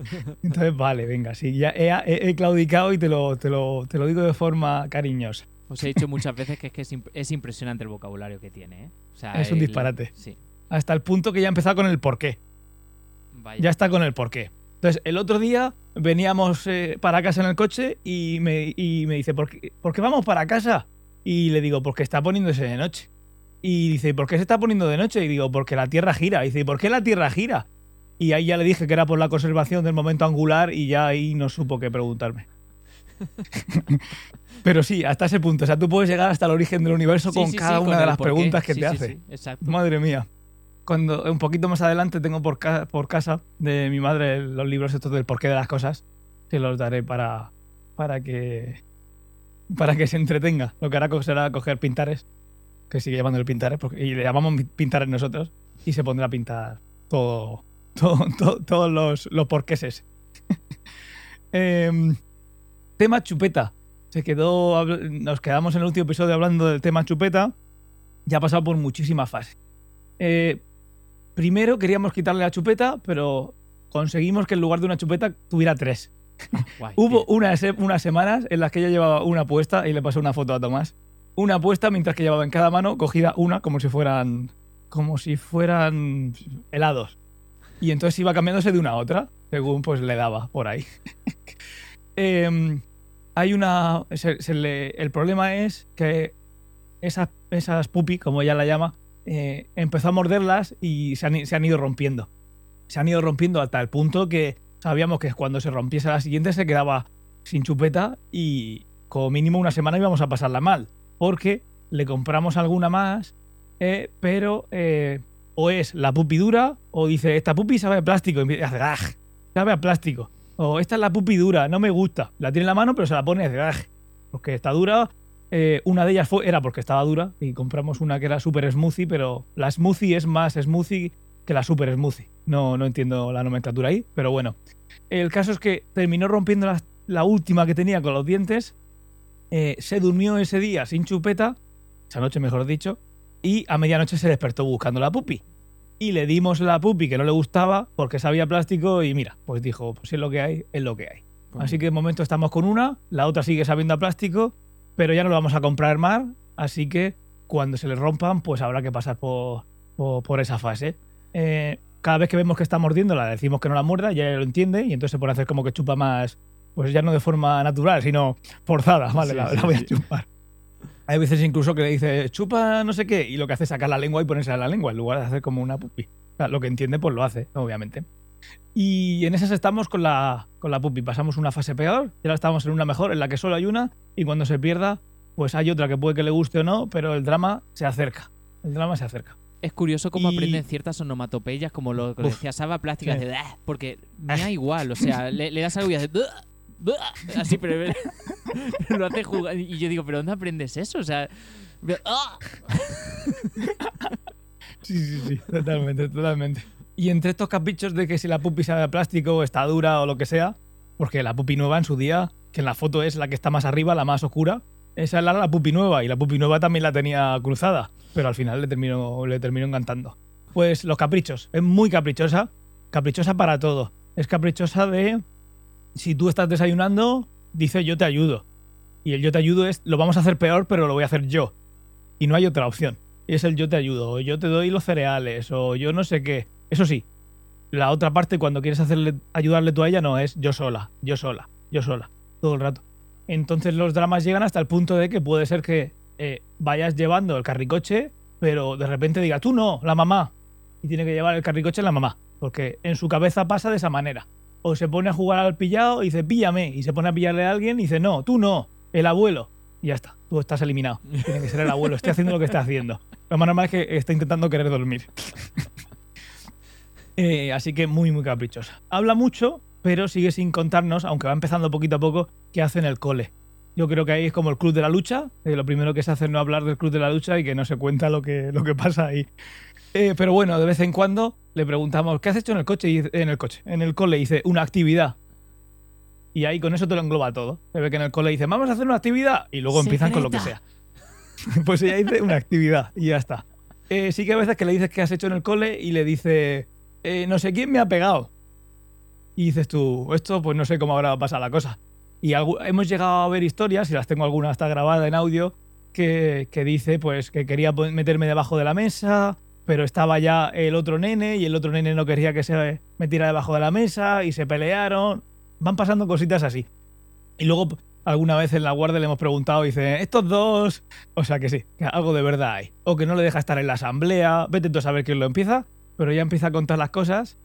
Entonces, vale, venga, sí, ya he, he- he claudicado y te lo, te, lo, te lo digo de forma cariñosa. Os he dicho muchas veces que es que es, imp- es impresionante el vocabulario que tiene, ¿eh? O sea, Es un el- disparate. Sí. Hasta el punto que ya ha empezado con el porqué. Vaya. Ya está con el porqué. Entonces, el otro día veníamos eh, para casa en el coche y me, y me dice, ¿por qué, por qué vamos para casa? Y le digo, porque está poniéndose de noche. Y dice, ¿por qué se está poniendo de noche? Y digo, porque la Tierra gira. Y dice, ¿por qué la Tierra gira? Y ahí ya le dije que era por la conservación del momento angular y ya ahí no supo qué preguntarme. Pero sí, hasta ese punto. O sea, tú puedes llegar hasta el origen del universo Sí, con sí, sí, cada con una de las preguntas que te hace. sí, exacto. Madre mía. Cuando un poquito más adelante tengo por, ca- por casa de mi madre los libros estos del porqué de las cosas, que los daré para, para que para que se entretenga. Lo que hará será coger pintares, que sigue llamándole pintares, porque, y le llamamos pintares nosotros, y se pondrá a pintar todo, todo- todo- todos los, los porqueses. Em, tema chupeta. Se quedó, nos quedamos en el último episodio hablando del tema chupeta. Ya ha pasado por muchísimas fases. Eh, primero queríamos quitarle la chupeta, pero conseguimos que en lugar de una chupeta tuviera tres. Guay, Hubo unas, se- unas semanas en las que ella llevaba una puesta y le pasé una foto a Tomás. Una puesta mientras que llevaba en cada mano cogida una como si fueran como si fueran helados. Y entonces iba cambiándose de una a otra según pues le daba por ahí. Em, hay una se- se le- el problema es que esas esas pupi como ella la llama eh, empezó a morderlas y se han, ido rompiendo. Se han ido rompiendo hasta el punto que sabíamos que cuando se rompiese la siguiente se quedaba sin chupeta y como mínimo una semana íbamos a pasarla mal. Porque le compramos alguna más, eh, pero eh, o es la pupi dura o dice, esta pupi sabe a plástico y hace, "Gaj", sabe a plástico. O esta es la pupi dura, no me gusta. La tiene en la mano pero se la pone y hace, "Gaj", porque está dura. Eh, una de ellas fue, era porque estaba dura y compramos una que era super smoothie, pero la smoothie es más smoothie que la super smoothie. No, no entiendo la nomenclatura ahí, pero bueno. El caso es que terminó rompiendo la, la última que tenía con los dientes. eh, se durmió ese día sin chupeta, esa noche mejor dicho, y a medianoche se despertó buscando la pupi. Y le dimos la pupi que no le gustaba porque sabía plástico y mira, pues dijo, pues si es lo que hay, es lo que hay. Así que de momento estamos con una, la otra sigue sabiendo a plástico, pero ya no lo vamos a comprar más, así que cuando se le rompan, pues habrá que pasar por, por, por esa fase. Eh, cada vez que vemos que está mordiéndola, le decimos que no la muerda, ya lo entiende, y entonces se pone a hacer como que chupa más, pues ya no de forma natural, sino forzada, vale, Sí, la, sí, la voy sí. a chupar. Hay veces incluso que le dice, chupa no sé qué, y lo que hace es sacar la lengua y ponerse a la lengua, en lugar de hacer como una pupi. O sea, lo que entiende, pues lo hace, obviamente. Y en esas estamos con la, con la pupi. Pasamos una fase peor, y ahora estamos en una mejor, en la que solo hay una, y cuando se pierda, pues hay otra que puede que le guste o no, pero el drama se acerca. El drama se acerca. Es curioso cómo Y- aprenden ciertas onomatopeyas, como lo que Uf. decía Saba, plástica, Sí. hace, "Ah", porque me da igual, o sea, le, le das algo y hace, así, pero lo hace jugar. Y yo digo, ¿pero dónde aprendes eso? O sea, "Ah". Sí, sí, sí, totalmente, totalmente. Y entre estos caprichos de que si la pupi sabe a plástico está dura o lo que sea, porque la pupi nueva en su día, que en la foto es la que está más arriba, la más oscura, esa era la pupi nueva y la pupi nueva también la tenía cruzada, pero al final le terminó, le terminó encantando. Pues los caprichos, es muy caprichosa, caprichosa para todo. Es caprichosa de si tú estás desayunando, dice yo te ayudo. Y el yo te ayudo es lo vamos a hacer peor, pero lo voy a hacer yo. Y no hay otra opción. Y es el yo te ayudo, o yo te doy los cereales, o yo no sé qué. Eso sí, la otra parte cuando quieres hacerle, ayudarle tú a ella no es yo sola, yo sola, yo sola, todo el rato. Entonces los dramas llegan hasta el punto de que puede ser que eh, vayas llevando el carricoche, pero de repente diga tú no, la mamá. Y tiene que llevar el carricoche la mamá, porque en su cabeza pasa de esa manera. O se pone a jugar al pillado y dice píllame, y se pone a pillarle a alguien y dice no, tú no, el abuelo. Y ya está, tú estás eliminado. Tiene que ser el abuelo, estoy haciendo lo que está haciendo. Lo más normal es que está intentando querer dormir. Eh, así que muy, muy caprichosa. Habla mucho, pero sigue sin contarnos, aunque va empezando poquito a poco, qué hace en el cole. Yo creo que ahí es como el club de la lucha. que lo primero que se hace es no hablar del club de la lucha y que no se cuenta lo que, lo que pasa ahí. Eh, pero bueno, de vez en cuando le preguntamos, ¿qué has hecho en el coche? Y dice- en el coche, en el cole. Y dice, una actividad. Y ahí con eso te lo engloba todo. Se ve que en el cole dice, vamos a hacer una actividad. Y luego empiezan con lo que sea. Secreta. pues ella dice una actividad y ya está. Eh, sí que a veces que le dices qué has hecho en el cole y le dice, eh, no sé quién me ha pegado. Y dices tú, esto pues no sé cómo habrá pasado la cosa. Y hemos llegado a ver historias, y las tengo alguna hasta grabada en audio, que, que dice pues que quería meterme debajo de la mesa, pero estaba ya el otro nene y el otro nene no quería que se metiera debajo de la mesa y se pelearon. Van pasando cositas así. Y luego alguna vez en la guardia le hemos preguntado dice, estos dos... O sea que sí, que algo de verdad hay. O que no le deja estar en la asamblea, vete tú a saber quién lo empieza, pero ya empieza a contar las cosas,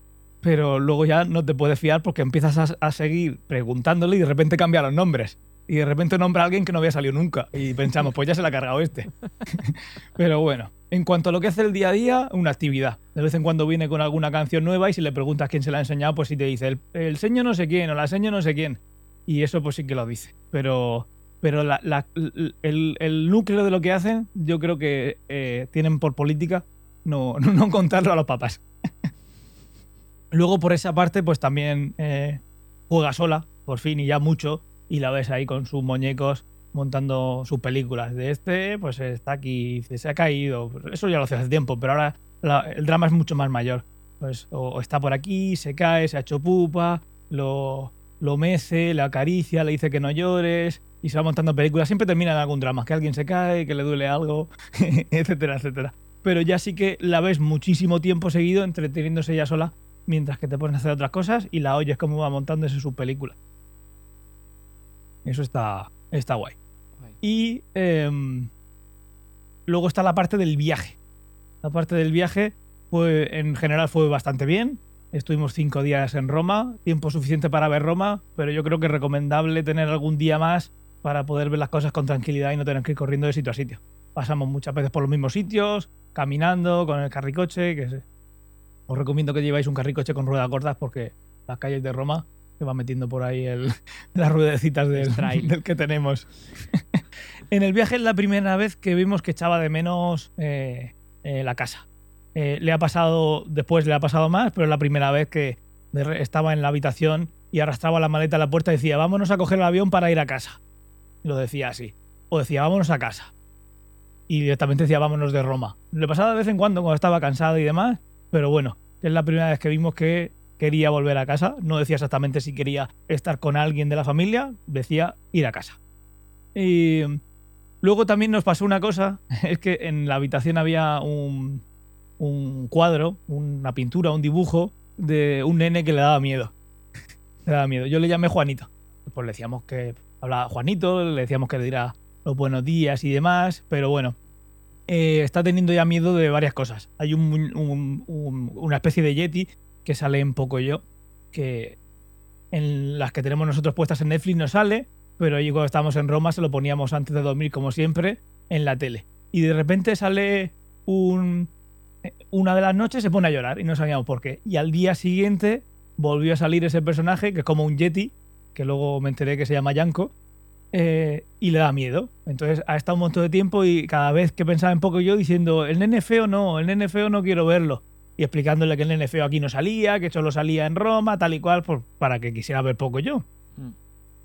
pero luego ya no te puedes fiar porque empiezas a, seguir preguntándole y de repente cambia los nombres. Y de repente nombra a alguien que no había salido nunca. Y pensamos, pues ya se la ha cargado este. Pero bueno, en cuanto a lo que hace el día a día, una actividad. De vez en cuando viene con alguna canción nueva y si le preguntas quién se la ha enseñado, pues sí te dice el, el seño no sé quién o la seño no sé quién. Y eso pues sí que lo dice. Pero pero el núcleo de lo que hacen, yo creo que eh, tienen por política no, no, no contarlo a los papás. Luego, por esa parte, pues también eh, juega sola, por fin, y ya mucho, y la ves ahí con sus muñecos montando sus películas. De este, pues está aquí, se ha caído. Eso ya lo hace hace tiempo, pero ahora el drama es mucho más mayor. Pues o, o está por aquí, se cae, se ha hecho pupa, lo, lo mece, le acaricia, le dice que no llores, y se va montando películas. Siempre termina en algún drama, que alguien se cae, que le duele algo, etcétera, etcétera. Pero ya sí que la ves muchísimo tiempo seguido entreteniéndose ella sola mientras que te pones a hacer otras cosas y la oyes cómo va montándose su película. Eso está, está guay. Guay. Y em, luego está la parte del viaje. La parte del viaje, fue, en general, fue bastante bien. Estuvimos cinco días en Roma, tiempo suficiente para ver Roma, pero yo creo que es recomendable tener algún día más para poder ver las cosas con tranquilidad y no tener que ir corriendo de sitio a sitio. Pasamos muchas veces por los mismos sitios, caminando, con el carricoche, que se- os recomiendo que lleváis un carricoche con ruedas gordas porque las calles de Roma se va metiendo por ahí el, las ruedecitas del, Trail. del que tenemos. en el viaje es la primera vez que vimos que echaba de menos eh, eh, la casa. Eh, le ha pasado, después le ha pasado más, pero es la primera vez que estaba en la habitación y arrastraba la maleta a la puerta y decía, vámonos a coger el avión para ir a casa. Lo decía así. O decía, vámonos a casa. Y directamente decía, vámonos de Roma. Le pasaba de vez en cuando cuando estaba cansado y demás, pero bueno, es la primera vez que vimos que quería volver a casa. No decía exactamente si quería estar con alguien de la familia, decía ir a casa. Y luego también nos pasó una cosa, es que en la habitación había un, un cuadro, una pintura, un dibujo de un nene que le daba miedo. le daba miedo. Yo le llamé Juanito. Pues le decíamos que hablaba Juanito, le decíamos que le diera los buenos días y demás, pero bueno, eh, está teniendo ya miedo de varias cosas. Hay un, un- un- una especie de Yeti que sale en poco yo, que en las que tenemos nosotros puestas en Netflix no sale, pero ahí cuando estábamos en Roma se lo poníamos antes de dormir, como siempre, en la tele. Y de repente sale un... Una de las noches se pone a llorar y no sabíamos por qué. Y al día siguiente volvió a salir ese personaje, que es como un Yeti, que luego me enteré que se llama Yanko, eh, y le da miedo. Entonces ha estado un montón de tiempo y cada vez que pensaba en poco yo diciendo, el nene feo no, el nene feo no quiero verlo. Y explicándole que el nene feo aquí no salía, que solo salía en Roma, tal y cual, pues, para que quisiera ver poco yo. Mm.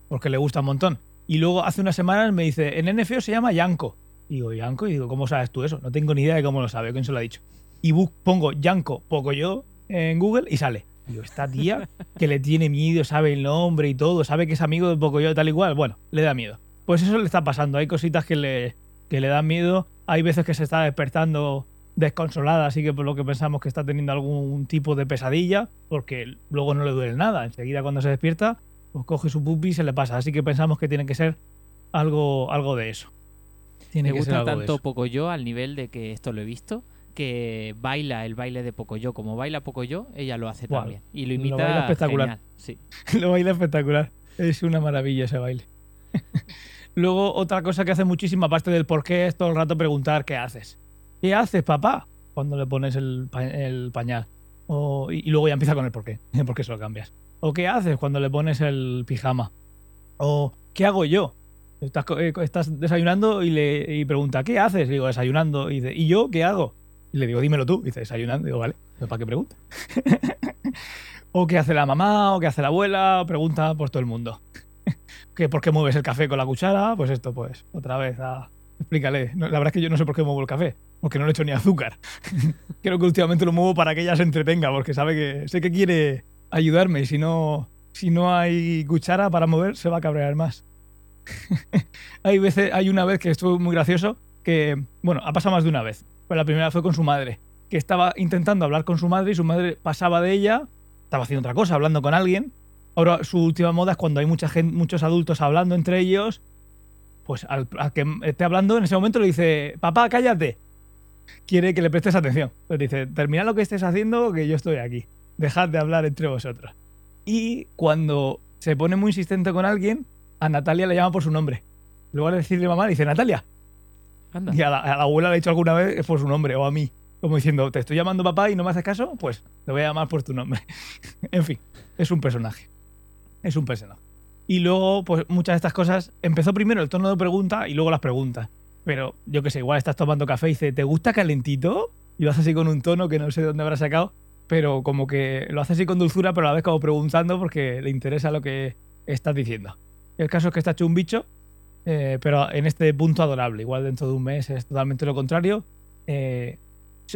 Porque le gusta un montón. Y luego hace unas semanas me dice, el nene feo se llama Yanko. Y digo, Yanko, y digo, ¿cómo sabes tú eso? No tengo ni idea de cómo lo sabe, quién se lo ha dicho. Y pongo Yanko, poco yo, en Google y sale. Digo, esta tía que le tiene miedo, sabe el nombre y todo, sabe que es amigo de Pocoyo tal y cual, bueno, le da miedo. Pues eso le está pasando, hay cositas que le, que le dan miedo, hay veces que se está despertando desconsolada, así que por lo que pensamos que está teniendo algún tipo de pesadilla, porque luego no le duele nada, enseguida cuando se despierta, pues coge su pupi y se le pasa, así que pensamos que tiene que ser algo, algo de eso. Tiene Me que ser gusta algo tanto. Pocoyo al nivel de que esto lo he visto, que baila el baile de Pocoyo. Como baila Pocoyo, ella lo hace también. Y lo lo imita baila espectacular. genial, Sí. Lo baila espectacular. Es una maravilla ese baile. Luego, otra cosa que hace muchísimo, aparte del por qué, es todo el rato preguntar qué haces. ¿Qué haces, papá? Cuando le pones el, pa- el pañal. O- y, y luego ya empieza con el por qué. ¿Por qué se lo cambias? ¿O qué haces cuando le pones el pijama? ¿O qué hago yo? Estás, eh, estás desayunando y le y pregunta, ¿qué haces? Y digo, desayunando. Y dice, ¿y yo qué hago? Y le digo, dímelo tú. Y dice, desayunando. Y digo, vale, ¿pero ¿para qué pregunta? o qué hace la mamá, o qué hace la abuela, o pregunta por todo el mundo. que ¿Por qué mueves el café con la cuchara? Pues esto, pues, otra vez, a- explícale. La verdad es que yo no sé por qué muevo el café, porque no le echo ni azúcar. Creo que últimamente lo muevo para que ella se entretenga, porque sabe que sé que quiere ayudarme y si no, si no hay cuchara para mover, se va a cabrear más. hay veces, hay una vez que estuvo muy gracioso, que, bueno, ha pasado más de una vez, pero la primera fue con su madre, que estaba intentando hablar con su madre y su madre pasaba de ella, estaba haciendo otra cosa, hablando con alguien. Ahora su última moda es cuando hay mucha muchos adultos hablando entre ellos, pues al, que esté hablando en ese momento le dice, papá, cállate. Quiere que le prestes atención. Pues dice, termina lo que estés haciendo, que yo estoy aquí. Dejad de hablar entre vosotros. Y cuando se pone muy insistente con alguien, a Natalia le llama por su nombre. Luego de decirle mamá, le dice Natalia. Anda. Y a la, a la abuela le ha dicho alguna vez por su nombre, o a mí. Como diciendo, te estoy llamando papá y no me haces caso, pues te voy a llamar por tu nombre. en fin, es un personaje. Es un personaje. Y luego, pues muchas de estas cosas, empezó primero el tono de pregunta y luego las preguntas. Pero yo qué sé, igual estás tomando café y dice, ¿te gusta calentito? Y lo hace así con un tono que no sé de dónde habrá sacado, pero como que lo hace así con dulzura, pero a la vez como preguntando porque le interesa lo que estás diciendo. El caso es que está hecho un bicho, eh, pero en este punto adorable. Igual dentro de un mes es totalmente lo contrario. Eh,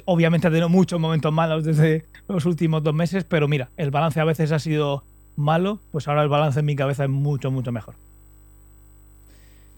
obviamente ha tenido muchos momentos malos desde los últimos dos meses, pero mira, el balance a veces ha sido malo, pues ahora el balance en mi cabeza es mucho, mucho mejor.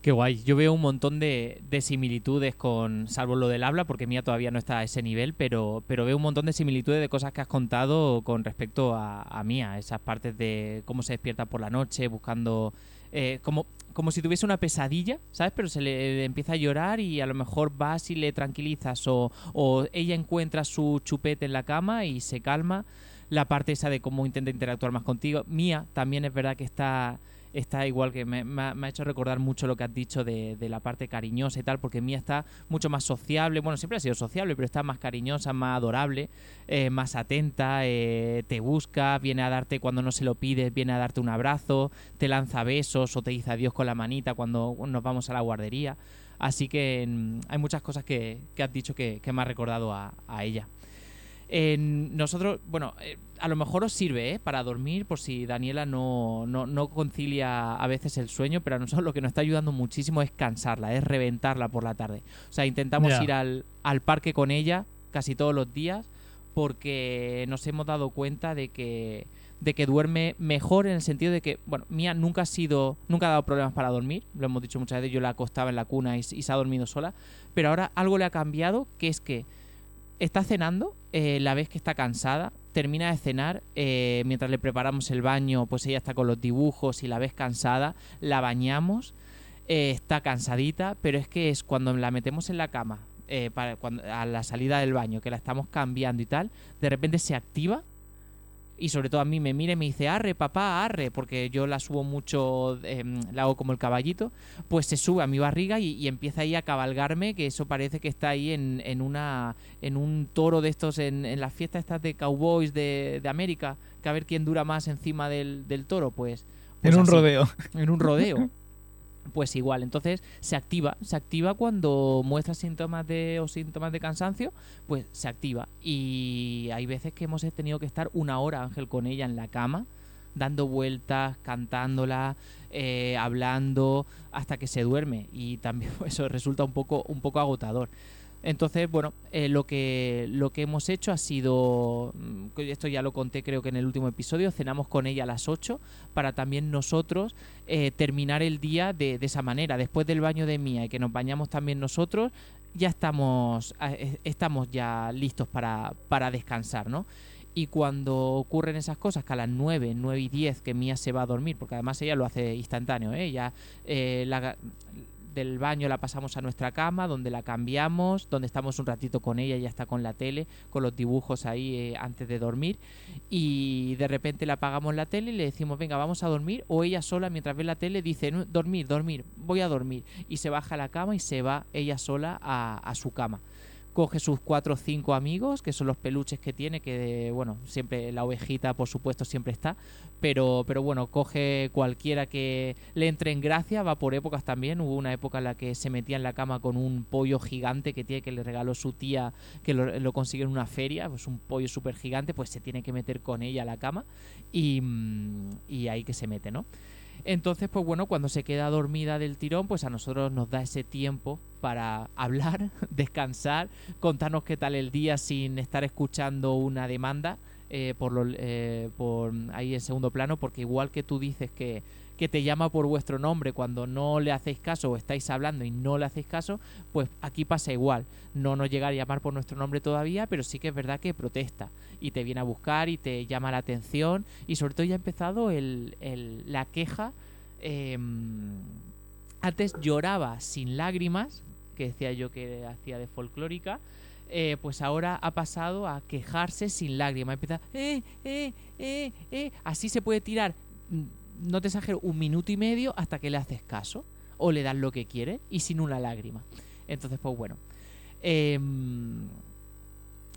Qué guay. Yo veo un montón de, de similitudes con, salvo lo del habla, porque Mía todavía no está a ese nivel, pero, pero veo un montón de similitudes de cosas que has contado con respecto a Mía. Esas partes de cómo se despierta por la noche, buscando... eh, como, como si tuviese una pesadilla, ¿sabes? Pero se le, empieza a llorar y a lo mejor vas y le tranquilizas o, o ella encuentra su chupete en la cama y se calma. La parte esa de cómo intenta interactuar más contigo. Mía también es verdad que está está igual que me, ha- hecho recordar mucho lo que has dicho de, la parte cariñosa y tal, porque Mía está mucho más sociable, bueno, siempre ha sido sociable, pero está más cariñosa, más adorable, eh, más atenta, eh, te busca, viene a darte cuando no se lo pides, viene a darte un abrazo, te lanza besos o te dice adiós con la manita cuando nos vamos a la guardería. Así que mm, hay muchas cosas que, has dicho que, me ha recordado a ella. En nosotros, bueno, eh, a lo mejor os sirve ¿eh? para dormir por si Daniela no, no, no concilia a veces el sueño, pero a nosotros lo que nos está ayudando muchísimo es cansarla, es reventarla por la tarde. O sea, intentamos ir al, al parque con ella casi todos los días porque nos hemos dado cuenta de que de que duerme mejor en el sentido de que, bueno, Mía nunca ha sido, nunca ha dado problemas para dormir, lo hemos dicho muchas veces, yo la acostaba en la cuna y, y se ha dormido sola, pero ahora algo le ha cambiado, que es que está cenando, eh, la vez que está cansada, termina de cenar, eh, mientras le preparamos el baño, pues ella está con los dibujos y la ves cansada, la bañamos, eh, está cansadita, pero es que es cuando la metemos en la cama, para, cuando, a la salida del baño, que la estamos cambiando y tal, de repente se activa y sobre todo a mí me mira y me dice, arre, papá, arre, porque yo la subo mucho, eh, la hago como el caballito, pues se sube a mi barriga y, y empieza ahí a cabalgarme, que eso parece que está ahí en, en una en un toro de estos, en, en las fiestas estas de cowboys de, de América, que a ver quién dura más encima del, del toro, pues... pues en un rodeo. En un rodeo. Pues igual, entonces se activa, se activa cuando muestra síntomas de o síntomas de cansancio, pues se activa. Y hay veces que hemos tenido que estar una hora, Ángel, con ella en la cama, dando vueltas, cantándola, eh, hablando, hasta que se duerme. Y también eso resulta un poco, un poco agotador. Entonces, bueno, eh, lo, que, lo que hemos hecho ha sido, mm, esto ya lo conté creo que en el último episodio, cenamos con ella a las 8 para también nosotros eh, terminar el día de, esa manera. Después del baño de Mía y que nos bañamos también nosotros, ya estamos, eh, estamos ya listos para, para descansar, ¿no? Y cuando ocurren esas cosas, que a las 9, 9 y 10 que Mía se va a dormir, porque además ella lo hace instantáneo, ¿eh? Ya eh, la, del baño la pasamos a nuestra cama, donde la cambiamos, donde estamos un ratito con ella, ya está con la tele, con los dibujos ahí eh, antes de dormir, y de repente le apagamos la tele y le decimos, venga, vamos a dormir, o ella sola mientras ve la tele dice, "No, dormir, dormir, voy a dormir, y se baja a la cama y se va ella sola a su cama coge sus cuatro o cinco amigos, que son los peluches que tiene, que bueno, siempre la ovejita por supuesto siempre está, pero, pero bueno, coge cualquiera que le entre en gracia, va por épocas también, hubo una época en la que se metía en la cama con un pollo gigante que tiene que le regaló su tía, que lo, lo consiguió en una feria, pues un pollo súper gigante, pues se tiene que meter con ella a la cama y, mm, y ahí que se mete, ¿no? Entonces, pues bueno, cuando se queda dormida del tirón, pues a nosotros nos da ese tiempo para hablar, descansar, contarnos qué tal el día sin estar escuchando una demanda eh, por, lo, eh, por ahí en segundo plano, porque igual que tú dices que, que te llama por vuestro nombre cuando no le hacéis caso o estáis hablando y no le hacéis caso, pues aquí pasa igual. No nos llega a llamar por nuestro nombre todavía, pero sí que es verdad que protesta y te viene a buscar y te llama la atención y sobre todo ya ha empezado el, la queja. eh, antes lloraba sin lágrimas, que decía yo que hacía de folclórica, eh, pues ahora ha pasado a quejarse sin lágrimas. Empieza, eh, eh, eh, eh. Así se puede tirar, no te exagero, un minuto y medio hasta que le haces caso o le das lo que quiere y sin una lágrima. Entonces, pues bueno. em,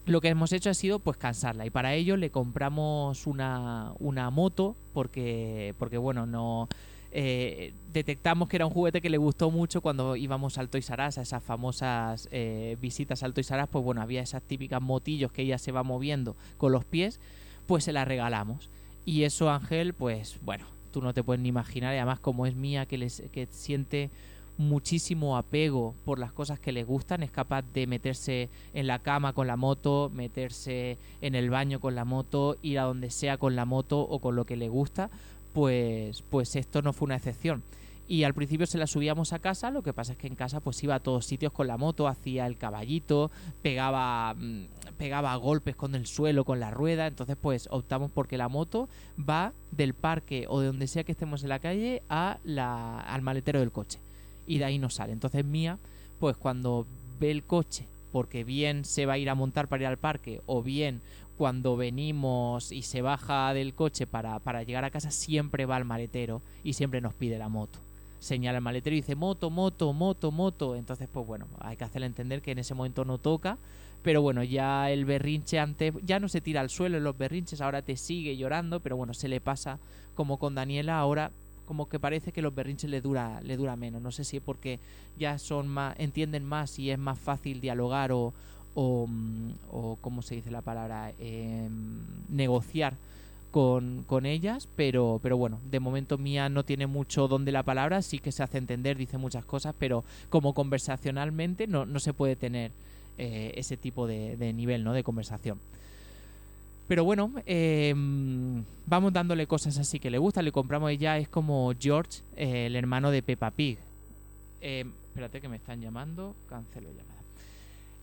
lo que hemos hecho ha sido pues cansarla y para ello le compramos una, una moto porque porque bueno no eh, detectamos que era un juguete que le gustó mucho cuando íbamos al Toys R Us, a esas famosas eh, visitas al Toys R Us, pues bueno, había esas típicas motillos que ella se va moviendo con los pies, pues se las regalamos. Y eso, Ángel, pues bueno, tú no te puedes ni imaginar, y además como es mía, que, les, que siente muchísimo apego por las cosas que le gustan, es capaz de meterse en la cama con la moto, meterse en el baño con la moto, ir a donde sea con la moto o con lo que le gusta, pues, pues esto no fue una excepción. Y al principio se la subíamos a casa, lo que pasa es que en casa pues iba a todos sitios con la moto, hacía el caballito, pegaba, mm, pegaba golpes con el suelo, con la rueda, entonces pues optamos porque la moto va del parque o de donde sea que estemos en la calle a la, al maletero del coche. Y de ahí no sale. Entonces Mía, pues cuando ve el coche, porque bien se va a ir a montar para ir al parque, o bien cuando venimos y se baja del coche para, para llegar a casa, siempre va al maletero y siempre nos pide la moto señala el maletero y dice moto, moto, moto, moto. Entonces, pues bueno, hay que hacerle entender que en ese momento no toca. Pero bueno, ya el berrinche antes, ya no se tira al suelo en los berrinches, ahora te sigue llorando, pero bueno, se le pasa como con Daniela, ahora como que parece que los berrinches le dura, le dura menos. No sé si es porque ya son más, entienden más y es más fácil dialogar o, o, mm, ¿cómo se dice la palabra? Em, negociar con, con, ellas, pero, pero bueno, de momento Mía no tiene mucho don de la palabra, sí que se hace entender, dice muchas cosas, pero como conversacionalmente no, no se puede tener eh, ese tipo de, nivel ¿no? de conversación. Pero bueno, eh, vamos dándole cosas así que le gusta, le compramos ella, es como George, el hermano de Peppa Pig. Eh, espérate que me están llamando, cancelo llamada.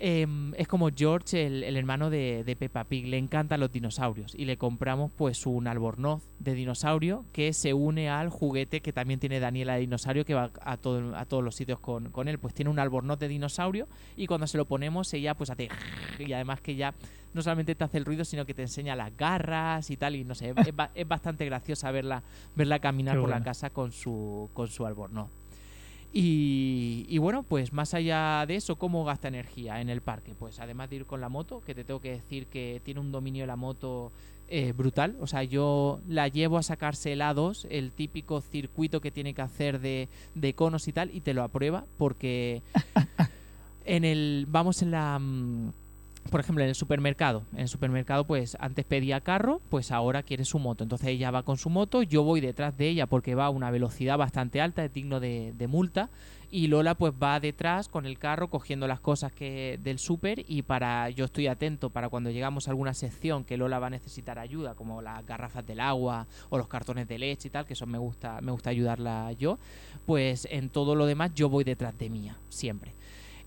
Eh, es como George, el, el hermano de, de, Peppa Pig, le encantan los dinosaurios y le compramos pues un albornoz de dinosaurio que se une al juguete que también tiene Daniela de dinosaurio que va a, todo, a todos los sitios con, con, él. Pues tiene un albornoz de dinosaurio y cuando se lo ponemos ella pues hace y además que ya no solamente te hace el ruido sino que te enseña las garras y tal y no sé, es, es bastante graciosa verla, verla caminar Qué por bueno. la casa con su, con su albornoz. Y, y, bueno, pues más allá de eso, ¿cómo gasta energía en el parque? Pues además de ir con la moto, que te tengo que decir que tiene un dominio de la moto eh, brutal. O sea, yo la llevo a sacarse helados, el típico circuito que tiene que hacer de, de conos y tal, y te lo aprueba porque en el. Vamos en la. Por ejemplo, en el supermercado. En el supermercado, pues antes pedía carro, pues ahora quiere su moto. Entonces ella va con su moto, yo voy detrás de ella porque va a una velocidad bastante alta, es digno de, de multa. Y Lola pues va detrás con el carro cogiendo las cosas que del súper y para yo estoy atento para cuando llegamos a alguna sección que Lola va a necesitar ayuda, como las garrafas del agua o los cartones de leche y tal, que eso me gusta, me gusta ayudarla yo, pues en todo lo demás yo voy detrás de mía, siempre.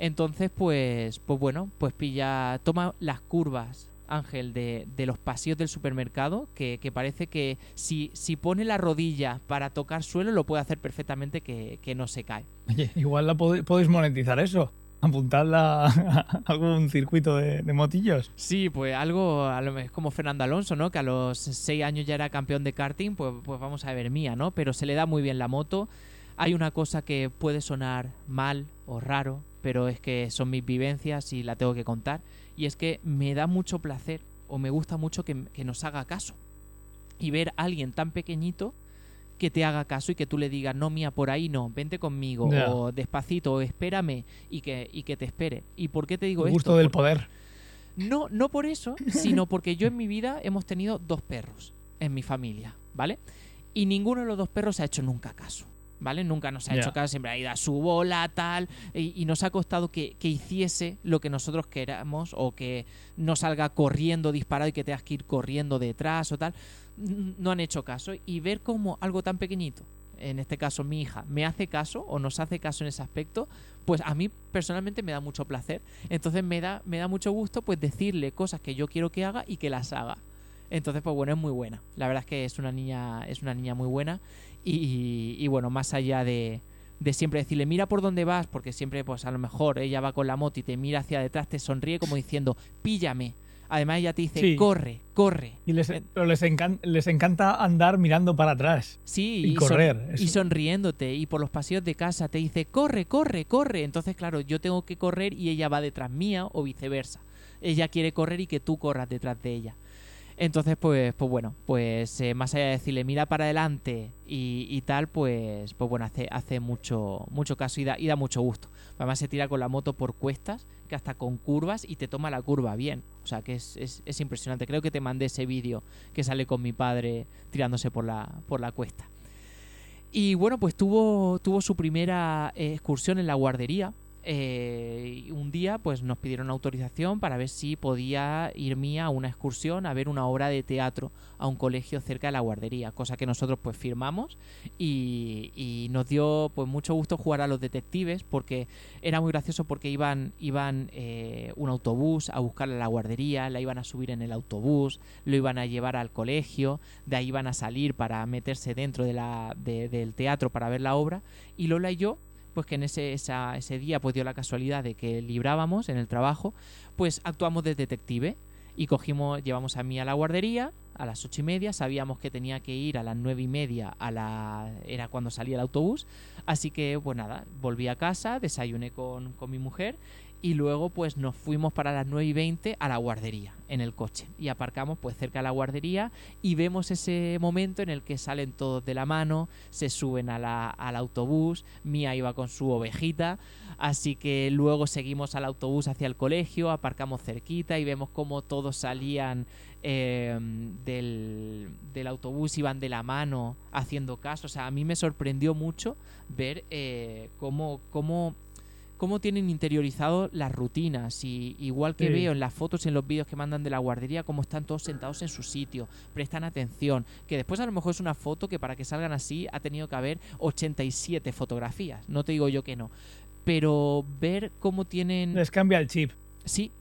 Entonces, pues, pues bueno, pues pilla, toma las curvas, Ángel, de, de los pasillos del supermercado, que, que, parece que si, si pone la rodilla para tocar suelo, lo puede hacer perfectamente que, que no se cae. Oye, igual la pod podéis monetizar eso. Apuntarla a algún circuito de, de, motillos. Sí, pues algo, es como Fernando Alonso, ¿no? Que a los 6 años ya era campeón de karting, pues, pues vamos a ver mía, ¿no? Pero se le da muy bien la moto. Hay una cosa que puede sonar mal o raro, pero es que son mis vivencias y la tengo que contar. Y es que me da mucho placer o me gusta mucho que, que, nos haga caso. Y ver a alguien tan pequeñito que te haga caso y que tú le digas, no, mía, por ahí no, vente conmigo, yeah. o despacito, o espérame y que, y que te espere. ¿Y por qué te digo El gusto gusto del poder. No, no por eso, sino porque yo en mi vida hemos tenido dos perros en mi familia, ¿vale? Y ninguno de los dos perros se ha hecho nunca caso. ¿Vale? Nunca nos ha yeah. hecho caso, siempre ha ido a su bola, tal, y, y nos ha costado que, que, hiciese lo que nosotros queramos o que no salga corriendo disparado y que tengas que ir corriendo detrás o tal. No han hecho caso y ver como algo tan pequeñito, en este caso mi hija, me hace caso o nos hace caso en ese aspecto, pues a mí personalmente me da mucho placer. Entonces me da, me da mucho gusto pues decirle cosas que yo quiero que haga y que las haga. Entonces, pues bueno, es muy buena. La verdad es que es una niña, es una niña muy buena. Y, y bueno, más allá de, de, siempre decirle, mira por dónde vas, porque siempre, pues a lo mejor ella va con la moto y te mira hacia detrás, te sonríe como diciendo, píllame. Además, ella te dice, sí. corre, corre. Y les, pero les, encan les, encanta andar mirando para atrás. Sí, y, y correr. Son y sonriéndote. Y por los pasillos de casa te dice, corre, corre, corre. Entonces, claro, yo tengo que correr y ella va detrás mía o viceversa. Ella quiere correr y que tú corras detrás de ella. Entonces, pues, pues bueno, pues eh, más allá de decirle mira para adelante y, y tal, pues, pues bueno, hace, hace mucho, mucho caso y da, y da mucho gusto. Además se tira con la moto por cuestas, que hasta con curvas y te toma la curva bien. O sea que es, es- es impresionante. Creo que te mandé ese vídeo que sale con mi padre tirándose por la, por la cuesta. Y bueno, pues tuvo, tuvo su primera eh, excursión en la guardería. Eh, un día pues nos pidieron autorización para ver si podía ir Mía a una excursión a ver una obra de teatro a un colegio cerca de la guardería, cosa que nosotros pues firmamos y, y nos dio pues mucho gusto jugar a los detectives porque era muy gracioso porque iban, iban eh, un autobús a buscarla a la guardería, la iban a subir en el autobús, lo iban a llevar al colegio, de ahí iban a salir para meterse dentro de la, de- del teatro para ver la obra y Lola y yo pues que en ese, ese día pues dio la casualidad de que librábamos en el trabajo, pues actuamos de detective y cogimos, llevamos a mí a la guardería a las ocho y media, sabíamos que tenía que ir a las nueve y media a la era cuando salía el autobús, así que pues nada, volví a casa, desayuné con, con mi mujer y luego pues nos fuimos para las 9 y 20 a la guardería en el coche. Y aparcamos pues cerca de la guardería y vemos ese momento en el que salen todos de la mano, se suben al autobús, Mía iba con su ovejita, así que luego seguimos al autobús hacia el colegio, aparcamos cerquita y vemos cómo todos salían eh, del, del autobús, iban de la mano haciendo caso, o sea, a mí me sorprendió mucho ver eh, cómo... cómo cómo tienen interiorizado las rutinas y igual que Sí. veo en las fotos y en los vídeos que mandan de la guardería cómo están todos sentados en su sitio, prestan atención, que después a lo mejor es una foto que para que salgan así ha tenido que haber 87 fotografías, no te digo yo que no, pero ver cómo tienen Les cambia el chip. Sí,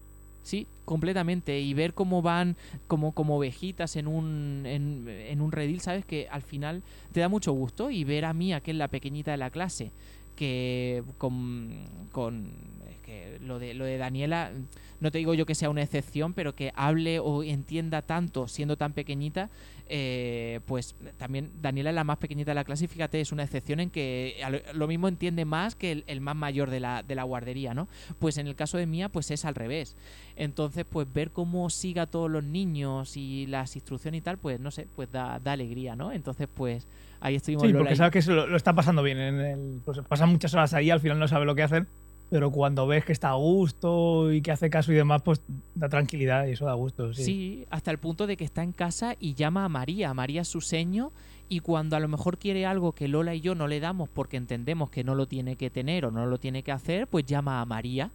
sí, completamente. Y ver cómo van como, como ovejitas en un, en, en un redil, ¿sabes? Que al final te da mucho gusto. Y ver a Mía, que es la pequeñita de la clase, que con, con es que lo de, lo de Daniela, no te digo yo que sea una excepción, pero que hable o entienda tanto siendo tan pequeñita, eh, pues también Daniela es la más pequeñita de la clase y fíjate, es una excepción en que lo, mismo entiende más que el, el más mayor de la, de la guardería, ¿no? Pues en el caso de Mía, pues es al revés. Entonces, pues ver cómo siga a todos los niños y las instrucciones y tal, pues no sé, pues da, da alegría, ¿no? Entonces, pues ahí estuvimos Sí, porque y- sabes que lo, lo está pasando bien. En el, pues pasan muchas horas ahí, al final no sabe lo que hacen. Pero cuando ves que está a gusto y que hace caso y demás, pues da tranquilidad y eso da gusto. Sí. Sí, hasta el punto de que está en casa y llama a María. María es su seño y cuando a lo mejor quiere algo que Lola y yo no le damos porque entendemos que no lo tiene que tener o no lo tiene que hacer, pues llama a María,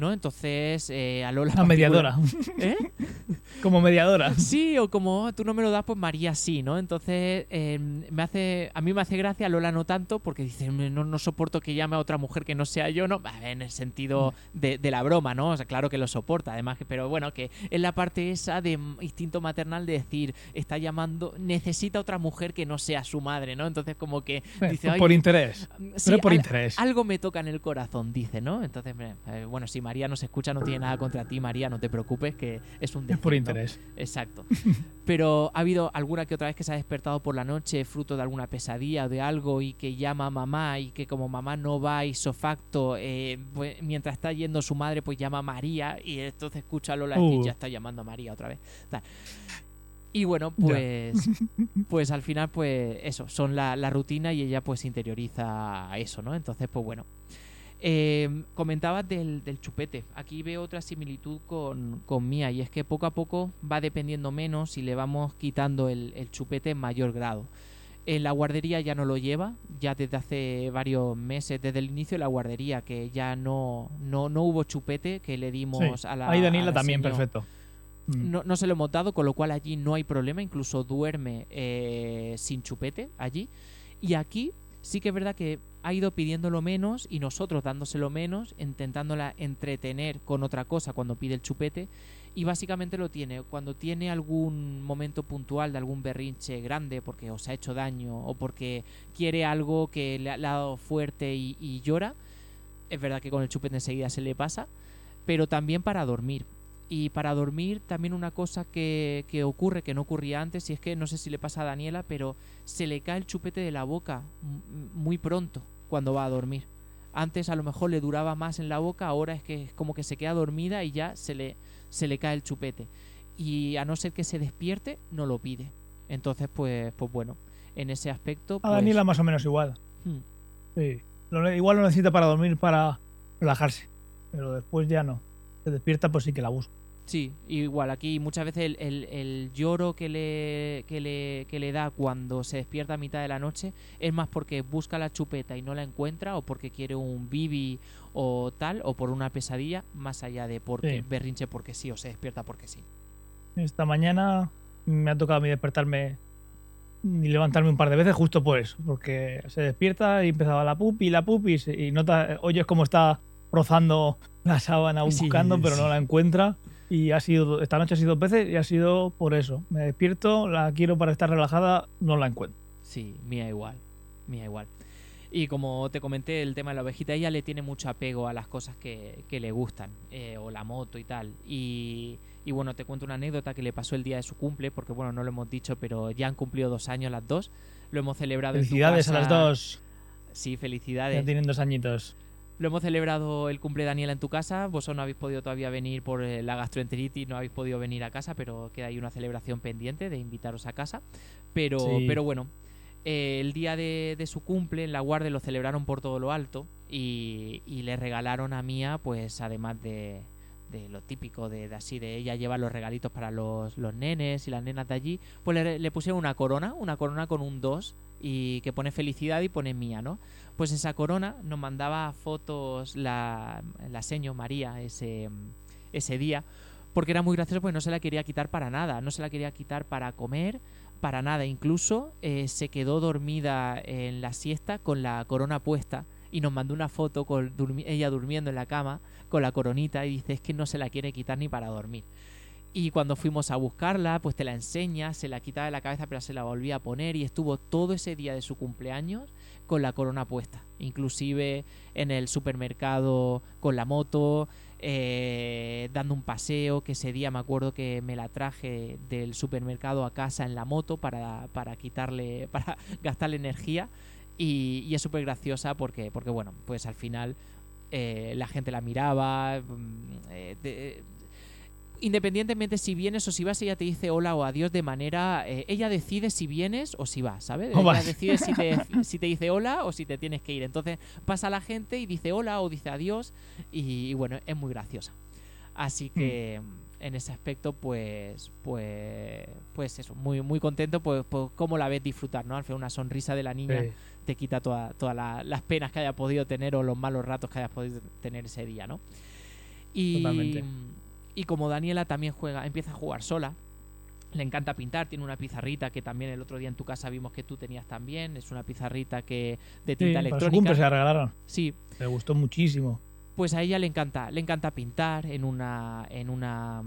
¿no? Entonces eh, a Lola... Mediadora. ¿Eh? Como mediadora. Sí, o como "Oh, tú no me lo das, pues María sí, ¿no? Entonces, eh, me hace, a mí me hace gracia, Lola no tanto, porque dice, no, no soporto que llame a otra mujer que no sea yo, ¿no? A En el sentido de, de la broma, ¿no? O sea, claro que lo soporta, además, pero bueno, que es la parte esa de instinto maternal de decir, está llamando, necesita otra mujer que no sea su madre, ¿no? Entonces, como que Eh, dice, por- "Ay, por interés. Sí, Pero por al- interés. Algo me toca en el corazón, dice, ¿no? Entonces, eh, bueno, si María nos escucha, no tiene nada contra ti, María, no te preocupes, que es un Es por defecto. interés. Exacto. Pero ha habido alguna que otra vez que se ha despertado por la noche fruto de alguna pesadilla o de algo y que llama a mamá y que como mamá no va ipso facto, eh, pues, mientras está yendo su madre, pues llama a María y entonces escucha a Lola decir, Uh. ya está llamando a María otra vez. Tal. Y bueno, pues, pues al final, pues eso, son la, la rutina y ella pues interioriza eso, ¿no? Entonces, pues bueno. Eh, comentabas del, del chupete. Aquí veo otra similitud con, con Mía y es que poco a poco va dependiendo menos y le vamos quitando el, el chupete en mayor grado. En la guardería ya no lo lleva, ya desde hace varios meses, desde el inicio de la guardería, que ya no, no, no hubo chupete que le dimos Sí. a la. Ahí a Daniela la también, perfecto. Mm. No, no se lo hemos dado, con lo cual allí no hay problema, incluso duerme eh, sin chupete allí. Y aquí sí que es verdad que ha ido pidiéndolo menos y nosotros dándoselo menos, intentándola entretener con otra cosa cuando pide el chupete. Y básicamente lo tiene cuando tiene algún momento puntual de algún berrinche grande porque os ha hecho daño o porque quiere algo que le ha, dado fuerte y llora. Es verdad que con el chupete enseguida se le pasa, pero también para dormir. Y para dormir también una cosa que, que ocurre, que no ocurría antes, y es que no sé si le pasa a Daniela, pero se le cae el chupete de la boca muy pronto cuando va a dormir. Antes a lo mejor le duraba más en la boca, ahora es que es como que se queda dormida y ya se le, se le cae el chupete. y a no ser que se despierte, no lo pide. Entonces, pues, pues bueno, en ese aspecto... A Pues, Daniela más o menos igual. hmm, Sí. Lo igual lo necesita para dormir, para relajarse. Pero después ya no. Se despierta, pues sí que la busca. Sí, igual aquí muchas veces el, el- el lloro que le, que, le, que le da cuando se despierta a mitad de la noche es más porque busca la chupeta y no la encuentra o porque quiere un bibi o tal o por una pesadilla más allá de porque Sí. berrinche porque sí o se despierta porque sí. Esta mañana me ha tocado a mí despertarme y levantarme un par de veces justo por eso. Porque se despierta y empezaba la pupi, la pupi y, nota, oyes cómo está rozando la sábana Sí, buscando, pero sí. no la encuentra. Y ha sido, esta noche ha sido dos veces y ha sido por eso. Me despierto, la quiero para estar relajada, no la encuentro. Sí, mía igual, mía igual. Y como te comenté, el tema de la ovejita, ella le tiene mucho apego a las cosas que, que le gustan, eh, o la moto y tal. Y, y bueno, te cuento una anécdota que le pasó el día de su cumple, porque bueno, no lo hemos dicho, pero ya han cumplido dos años las dos. Lo hemos celebrado en tu Felicidades a las dos. Sí, Ya felicidades. tienen dos añitos. Lo hemos celebrado el cumple de Daniela en tu casa. Vosotros no habéis podido todavía venir por eh, la gastroenteritis, no habéis podido venir a casa, pero queda ahí una celebración pendiente de invitaros a casa. Pero, Sí. pero bueno, eh, el día de, de su cumple en la guardia lo celebraron por todo lo alto y, y le regalaron a Mía, pues además de, de lo típico de, así, de ella lleva los regalitos para los, los nenes y las nenas de allí, pues le, le pusieron una corona, una corona con un 2 y que pone felicidad y pone Mía, ¿no? Pues esa corona nos mandaba fotos la, la seño María ese, ese día, porque era muy gracioso porque no se la quería quitar para nada, no se la quería quitar para comer, para nada, incluso eh, se quedó dormida en la siesta con la corona puesta y nos mandó una foto con ella durmiendo en la cama con la coronita y dice es que no se la quiere quitar ni para dormir. Y cuando fuimos a buscarla, pues te la enseña, se la quitaba de la cabeza pero se la volvía a poner y estuvo todo ese día de su cumpleaños con la corona puesta. Inclusive en el supermercado con la moto, eh, dando un paseo, que ese día me acuerdo que me la traje del supermercado a casa en la moto para, para quitarle, para gastarle energía. Y, y es súper graciosa porque, porque, bueno, pues al final eh, la gente la miraba. mm, eh, de- independientemente si vienes o si vas, ella te dice hola o adiós de manera. eh, ella decide si vienes o si vas, ¿sabes? O ella vas. decide si te, si te dice hola o si te tienes que ir. Entonces pasa la gente y dice hola o dice adiós. Y, y bueno, es muy graciosa. Así que en ese aspecto, pues, pues, pues eso, muy, muy contento, pues, pues cómo la ves disfrutar, ¿no? Al final una sonrisa de la niña Sí. Te quita toda- todas la- las penas que haya podido tener o los malos ratos que hayas podido tener ese día, ¿no? Y, Totalmente. y como Daniela también juega, empieza a jugar sola, le encanta pintar, tiene una pizarrita que también el otro día en tu casa vimos que tú tenías también, es una pizarrita que de Sí, tinta para su electrónica. cumple se la regalaron. Sí, Le gustó muchísimo. pues a ella le encanta, le encanta pintar en una, en una,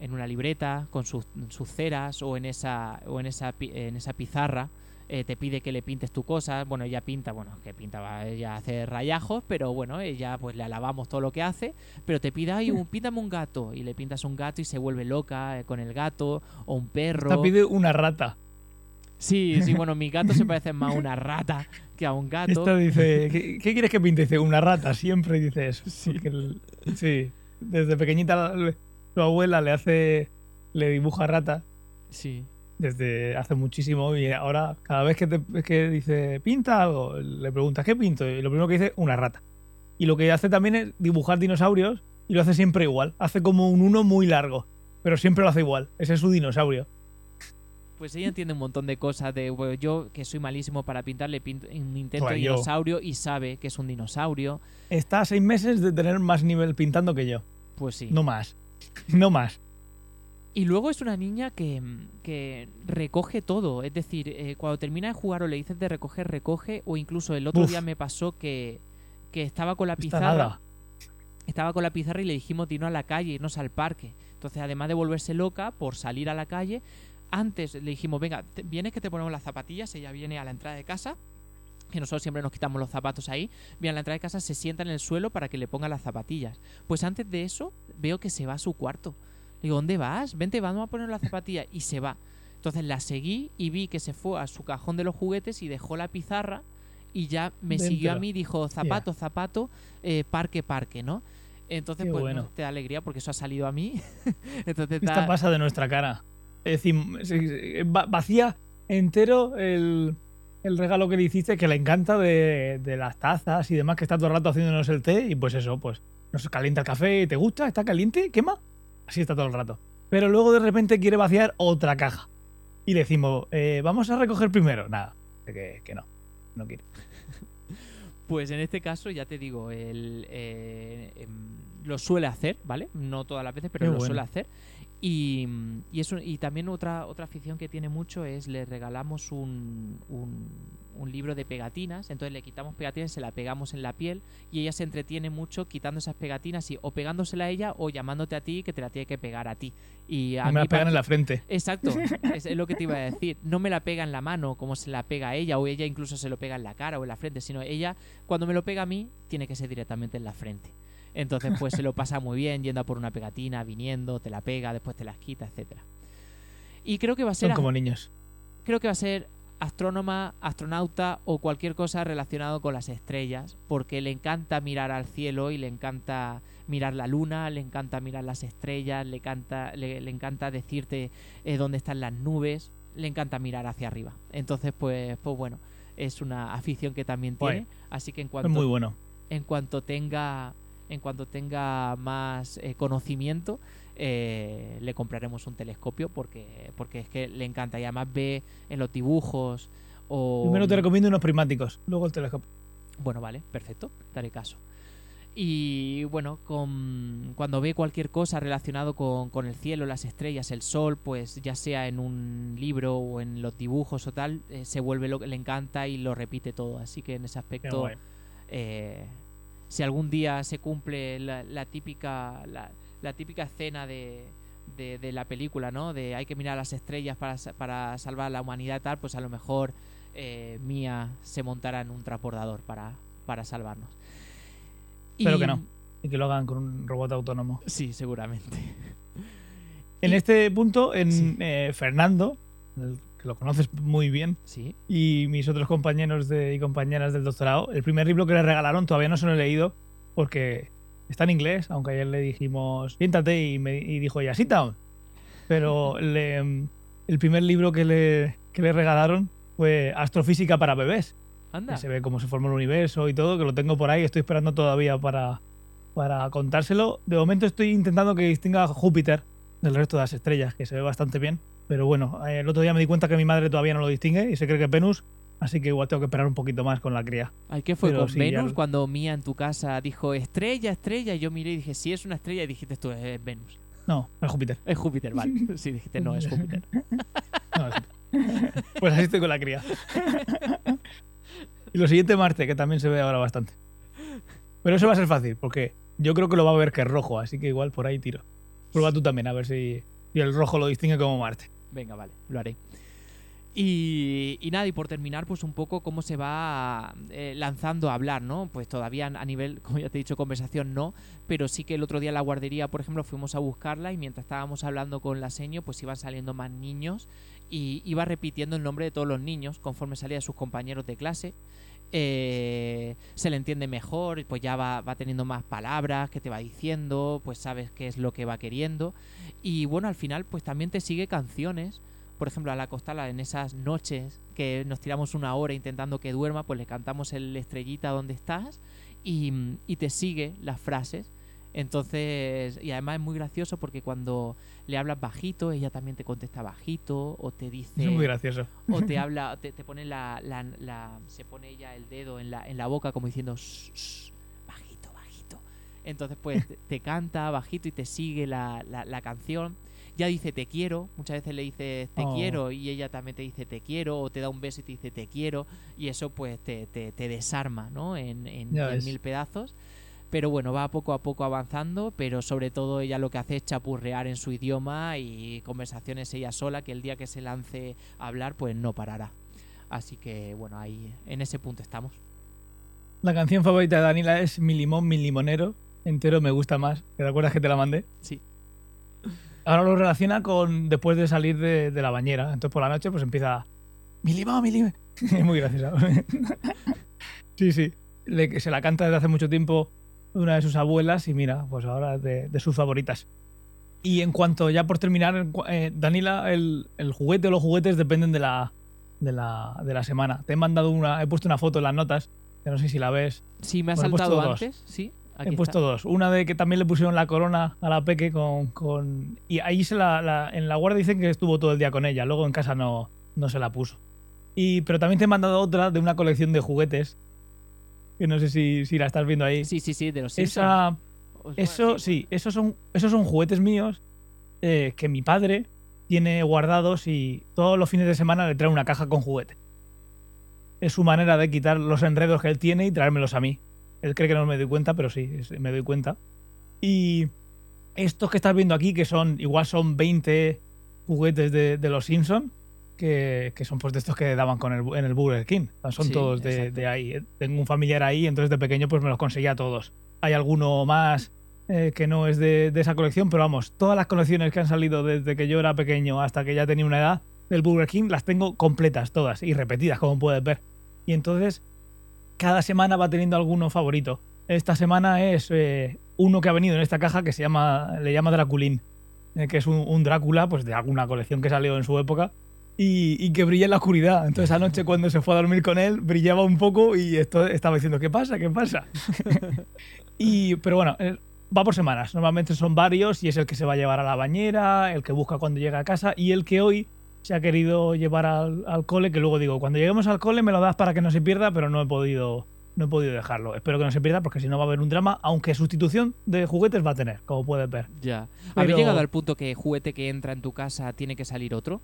en una libreta con sus, sus ceras o en esa, o en esa, en esa pizarra. Eh, te pide que le pintes tu cosa. Bueno, ella pinta, bueno, que pinta, va, ella hace rayajos, pero bueno, ella pues le alabamos todo lo que hace. Pero te pide, ay, un, píntame un gato. Y le pintas un gato y se vuelve loca eh, con el gato o un perro. Esta pide una rata. Sí, sí, bueno, mi gato se parece más a una rata que a un gato. Esta dice, ¿qué, qué quieres que pinte? Dice, una rata. Siempre dice eso. El- sí. Desde pequeñita su abuela le hace, le dibuja rata Sí. Desde hace muchísimo y ahora cada vez que, te- que dice, pinta algo, le preguntas, ¿qué pinto? Y lo primero que dice, una rata. Y lo que hace también es dibujar dinosaurios y lo hace siempre igual. Hace como un uno muy largo, pero siempre lo hace igual. Ese es su dinosaurio. Pues ella entiende un montón de cosas. De bueno, yo, que soy malísimo para pintar, le pinto un intento yo. dinosaurio y sabe que es un dinosaurio. Está a seis meses de tener más nivel pintando que yo. Pues sí. No más. No más. Y luego es una niña que, que recoge todo. Es decir, eh, cuando termina de jugar o le dices de recoger, recoge. O incluso el otro Uf. día me pasó que, que estaba con la pizarra. Estaba con la pizarra y le dijimos de irnos a la calle, irnos al parque. Entonces, además de volverse loca por salir a la calle, antes le dijimos, venga, te- vienes que te ponemos las zapatillas. Ella viene a la entrada de casa, que nosotros siempre nos quitamos los zapatos ahí. Viene a la entrada de casa, se sienta en el suelo para que le ponga las zapatillas. Pues antes de eso, veo que se va a su cuarto. Digo, ¿dónde vas? Vente, vamos a poner las zapatillas. Y se va. Entonces la seguí y vi que se fue a su cajón de los juguetes y dejó la pizarra y ya me siguió a mí, dijo zapato, zapato, eh, parque, parque, ¿no? Entonces, Qué pues bueno. no, te da alegría porque eso ha salido a mí. Entonces, Esta da- pasa de nuestra cara. Es decir, va- vacía entero el, el regalo que le hiciste, que le encanta de, de las tazas y demás, que está todo el rato haciéndonos el té. Y pues eso, pues nos calienta el café. ¿Te gusta? ¿Está caliente? ¿Quema? Así está todo el rato. Pero luego de repente quiere vaciar otra caja. Y le decimos, eh, vamos a recoger primero. Nada, que, que no. No quiere. Pues en este caso, ya te digo, el, eh, em, lo suele hacer, ¿vale? No todas las veces, pero Qué lo bueno. suele hacer. Y, mm, y, eso, y también otra, otra afición que tiene mucho es le regalamos un, un, un libro de pegatinas. Entonces le quitamos pegatinas, se la pegamos en la piel y ella se entretiene mucho quitando esas pegatinas y o pegándosela a ella o llamándote a ti que te la tiene que pegar a ti. Y a Y me mí la pegan en la frente. Exacto, es, es lo que te iba a decir. No me la pega en la mano como se la pega a ella, o ella incluso se lo pega en la cara o en la frente, sino ella, cuando me lo pega a mí, tiene que ser directamente en la frente. Entonces, pues se lo pasa muy bien, yendo a por una pegatina, viniendo, te la pega, después te las quita, etcétera. Y creo que va a ser Son como niños. creo que va a ser astrónoma, astronauta o cualquier cosa relacionado con las estrellas, porque le encanta mirar al cielo y le encanta mirar la luna, le encanta mirar las estrellas, le encanta, le, le encanta decirte eh, dónde están las nubes, le encanta mirar hacia arriba. Entonces, pues, pues bueno, es una afición que también tiene, así que en Es cuanto muy bueno. en cuanto tenga en cuanto tenga más eh, conocimiento eh, le compraremos un telescopio porque porque es que le encanta y además ve en los dibujos o Primero te recomiendo unos prismáticos, luego el telescopio. bueno vale perfecto daré caso. Y bueno con, cuando ve cualquier cosa relacionado con, con el cielo las estrellas el sol pues ya sea en un libro o en los dibujos o tal eh, se vuelve lo que le encanta y lo repite todo. Así que en ese aspecto eh, si algún día se cumple la, la típica la, la típica escena de, de, de la película, ¿no? De hay que mirar las estrellas para, para salvar a la humanidad tal, pues a lo mejor eh, Mía se montará en un transbordador para, para salvarnos. Espero Y- que no. Y que lo hagan con un robot autónomo. Sí, seguramente. En Y- este punto, en Sí. eh, Fernando, el que lo conoces muy bien, Sí. y mis otros compañeros de- y compañeras del doctorado, el primer libro que le regalaron todavía no se lo he leído porque está en inglés, aunque ayer le dijimos siéntate y, me, y dijo ella sit down. Pero le- el primer libro que le, que le regalaron fue Astrofísica para bebés. Anda. que se ve cómo se forma el universo y todo, que lo tengo por ahí, estoy esperando todavía para, para contárselo. De momento estoy intentando que distinga a Júpiter del resto de las estrellas, que se ve bastante bien. Pero bueno, eh, el otro día me di cuenta que mi madre todavía no lo distingue y se cree que es Venus, así que igual tengo que esperar un poquito más con la cría. Ay, ¿qué fue Pero con sí, ya Venus? Cuando Mía en tu casa dijo estrella, estrella, y yo miré y dije, sí, es una estrella, y dijiste tú, es Venus. No, es Júpiter. Es Júpiter, vale. Sí, dijiste, no, es Júpiter. No, es Júpiter. pues así estoy con la cría. y lo siguiente Marte, que también se ve ahora bastante. Pero eso va a ser fácil, porque yo creo que lo va a ver que es rojo, así que igual por ahí tiro. Prueba tú también, a ver si, si el rojo lo distingue como Marte. Venga, vale, lo haré. Y, y nada, y por terminar, pues un poco cómo se va eh, lanzando a hablar, ¿no? Pues todavía a nivel, como ya te he dicho, conversación no, pero sí que el otro día en la guardería, por ejemplo, fuimos a buscarla y mientras estábamos hablando con la seño, pues iban saliendo más niños y iba repitiendo el nombre de todos los niños conforme salía sus compañeros de clase. Eh, se le entiende mejor, pues ya va, va teniendo más palabras que te va diciendo, pues sabes qué es lo que va queriendo. Y bueno, al final, pues también te sigue canciones por ejemplo, al acostarla en esas noches que nos tiramos una hora intentando que duerma, pues le cantamos el estrellita donde estás y, y te sigue las frases. Entonces, y además es muy gracioso porque cuando le hablas bajito, ella también te contesta bajito o te dice Es muy gracioso. o te habla, te, te pone la, la- la- se pone ella el dedo en la, en la boca como diciendo "Shh, shh, bajito, bajito. Entonces pues te, te canta bajito y te sigue la, la- la canción. Ya dice te quiero, muchas veces le dices te Oh. quiero y ella también te dice te quiero o te da un beso y te dice te quiero y eso pues te, te- te desarma, ¿no? En, en- en mil pedazos. Pero bueno, va poco a poco avanzando, pero sobre todo ella lo que hace es chapurrear en su idioma y conversaciones ella sola, que el día que se lance a hablar, pues no parará. Así que bueno, ahí en ese punto estamos. La canción favorita de Daniela es Mi limón, mi limonero. Entero me gusta más. ¿Te acuerdas que te la mandé? Sí. Ahora lo relaciona con después de salir de, de la bañera. Entonces por la noche pues empieza Mi limón, mi limón. Es muy gracioso. sí, sí. Le- se la canta desde hace mucho tiempo una de sus abuelas y mira, pues ahora de, de sus favoritas. Y en cuanto, ya por terminar, eh, Danila, el, el juguete o los juguetes dependen de la, de, la, de la semana. Te he mandado una, he puesto una foto en las notas, que no sé si la ves. Sí, me ha Bueno, he puesto saltado dos. sí. he aquí puesto está. dos. Una de que también le pusieron la corona a la peque con... con y ahí se la, la- en la guardia dicen que estuvo todo el día con ella, luego en casa no, no se la puso. Y, pero también te he mandado otra de una colección de juguetes, que no sé si, si la estás viendo ahí. Sí, sí, sí, de los Simpsons. Esa, eso, sí, esos son, esos son juguetes míos eh, que mi padre tiene guardados y todos los fines de semana le trae una caja con juguetes. Es su manera de quitar los enredos que él tiene y traérmelos a mí. Él cree que no me doy cuenta, pero sí, me doy cuenta. Y estos que estás viendo aquí, que son, igual son 20 juguetes de, de los Simpsons, que, que son pues de estos que daban con el, en el Burger King. Son Sí, todos de, ahí. Tengo un familiar ahí, entonces de pequeño pues me los conseguía todos. Hay alguno más eh, que no es de, de esa colección, pero vamos, todas las colecciones que han salido desde que yo era pequeño hasta que ya tenía una edad del Burger King las tengo completas todas y repetidas, como puedes ver. Y entonces cada semana va teniendo alguno favorito. Esta semana es eh, uno que ha venido en esta caja que se llama, le llama Draculín, eh, que es un, un Drácula pues de alguna colección que salió en su época y, y que brilla en la oscuridad. Entonces anoche cuando se fue a dormir con él brillaba un poco y esto estaba diciendo ¿qué pasa? ¿qué pasa? y pero bueno, eh, va por semanas. Normalmente son varios y es el que se va a llevar a la bañera, el que busca cuando llega a casa y el que hoy se ha querido llevar al, al cole, que luego digo, cuando lleguemos al cole me lo das para que no se pierda, pero no he podido no he podido dejarlo. Espero que no se pierda porque si no va a haber un drama, aunque sustitución de juguetes va a tener, como puedes ver. Ya. Pero- ¿Habéis llegado al punto que juguete que entra en tu casa tiene que salir otro?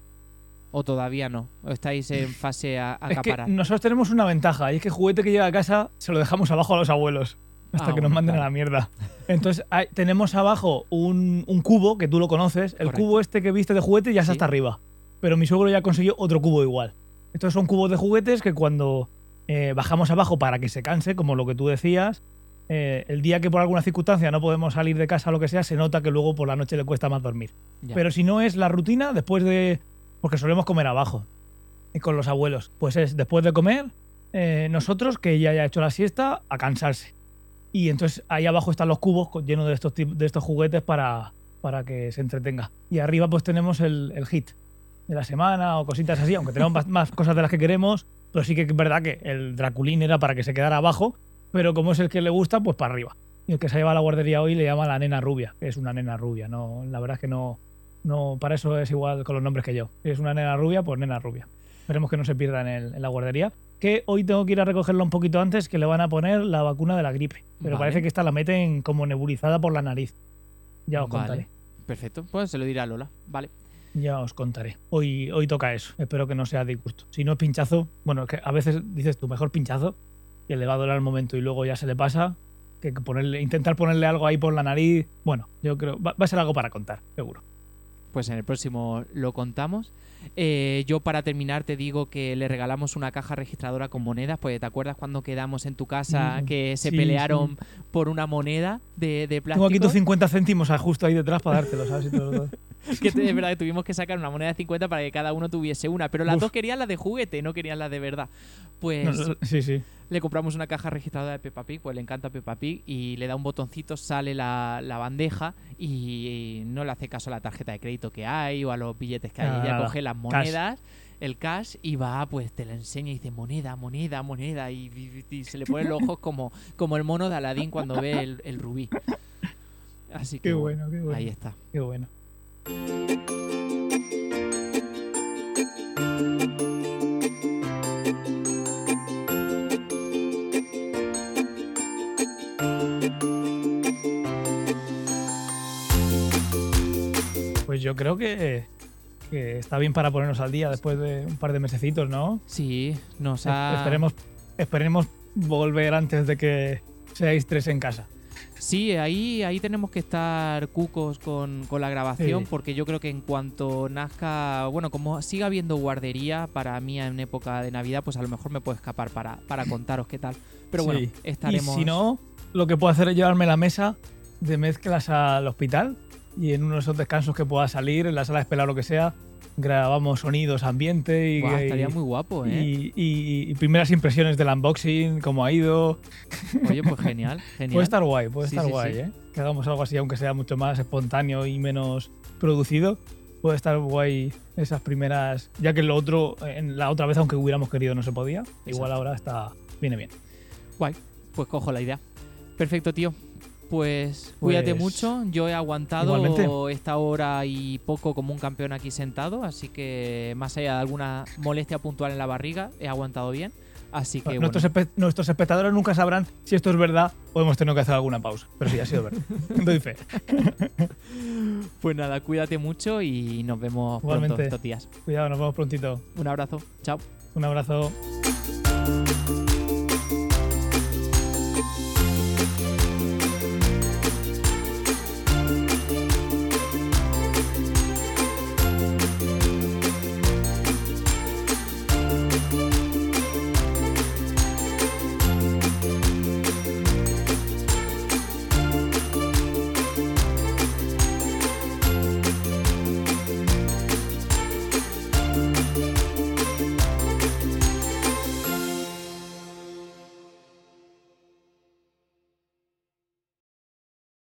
¿O todavía no? ¿O estáis en fase a Es que nosotros tenemos una ventaja y es que juguete que llega a casa se lo dejamos abajo a los abuelos hasta Ah, que nos manden a la mierda. Entonces hay- tenemos abajo un, un cubo que tú lo conoces. El Correcto. cubo este que viste de juguete ya está Sí. hasta arriba. Pero mi suegro ya consiguió otro cubo igual. Estos son cubos de juguetes que cuando eh, bajamos abajo para que se canse, como lo que tú decías, eh, el día que por alguna circunstancia no podemos salir de casa o lo que sea, se nota que luego por la noche le cuesta más dormir. Ya. Pero si no es la rutina, después de. Porque solemos comer abajo. Y con los abuelos. Pues es después de comer, eh, nosotros, que ya haya hecho la siesta, a cansarse. Y entonces ahí abajo están los cubos llenos de estos, de estos juguetes para, para que se entretenga. Y arriba pues tenemos el, el hit de la semana o cositas así, aunque tenemos más, más cosas de las que queremos. Pero sí que es verdad que el Draculín era para que se quedara abajo, pero como es el que le gusta, pues para arriba. Y el que se lleva a la guardería hoy le llama la nena rubia, que es una nena rubia. No, la verdad es que no, no, para eso es igual con los nombres que yo. Si es una nena rubia, pues nena rubia. Esperemos que no se pierda en, el- en la guardería. Que hoy tengo que ir a recogerlo un poquito antes, que le van a poner la vacuna de la gripe. Pero Vale. parece que esta la meten como nebulizada por la nariz. Ya os Vale. contaré. Perfecto. Pues se lo diré a Lola. Vale. Ya os contaré. Hoy, hoy toca eso. Espero que no sea disgusto. Si no es pinchazo, bueno, es que a veces dices tú, mejor pinchazo, que le va a doler al momento y luego ya se le pasa, que ponerle, intentar ponerle algo ahí por la nariz. Bueno, yo creo, va, va a ser algo para contar, seguro. Pues en el próximo lo contamos. Eh, yo para terminar te digo que le regalamos una caja registradora con monedas, pues te acuerdas cuando quedamos en tu casa Mm, que se sí, pelearon por una moneda de, de plástico. Tengo aquí tus 50 céntimos ah, justo ahí detrás para dártelo, ¿sabes? Y todo- todo. que es verdad que tuvimos que sacar una moneda de 50 para que cada uno tuviese una, pero las Uf. dos querían la de juguete, no querían la de verdad. Pues No, no, sí, sí. le compramos una caja registradora de Peppa Pig, pues le encanta Peppa Pig y le da un botoncito, sale la, la bandeja y no le hace caso a la tarjeta de crédito que hay o a los billetes que hay. Nada, Ella coge las monedas, el cash y va, pues te la enseña y dice moneda, moneda, moneda y, y- y se le ponen los ojos como, como el mono de Aladín cuando ve el, el rubí. Así que Qué bueno, qué bueno. ahí está. Qué bueno. Pues yo creo que, que está bien para ponernos al día después de un par de mesecitos, ¿no? Sí, nos ha... Esperemos, esperemos volver antes de que seáis tres en casa. Sí, ahí, ahí tenemos que estar cucos con, con la grabación Sí. porque yo creo que en cuanto nazca, bueno, como siga habiendo guardería para mí en época de Navidad, pues a lo mejor me puedo escapar para, para contaros qué tal. Pero bueno, Sí. estaremos... Y si no, lo que puedo hacer es llevarme la mesa de mezclas al hospital y en uno de esos descansos que pueda salir, en la sala de espera o lo que sea, grabamos sonidos, ambiente y, estaría muy guapo, ¿eh? y- y- y primeras impresiones del unboxing, cómo ha ido. Oye, pues genial, genial. Puede estar guay, puede Sí, estar sí, guay, sí. ¿eh? Que hagamos algo así, aunque sea mucho más espontáneo y menos producido. Puede estar guay esas primeras. Ya que lo otro, en la otra vez, aunque hubiéramos querido, no se podía. Igual Exacto. ahora está. Viene bien. Guay, pues cojo la idea. Perfecto, tío. Pues cuídate Pues, mucho. Yo he aguantado igualmente. esta hora y poco como un campeón aquí sentado, así que más allá de alguna molestia puntual en la barriga, he aguantado bien. Así que bueno, nuestros, espe- nuestros espectadores nunca sabrán si esto es verdad o hemos tenido que hacer alguna pausa. Pero sí, ha sido verdad. Doy fe. pues nada, cuídate mucho y nos vemos pronto Igualmente. estos días. Cuidado, nos vemos prontito. Un abrazo, chao. Un abrazo.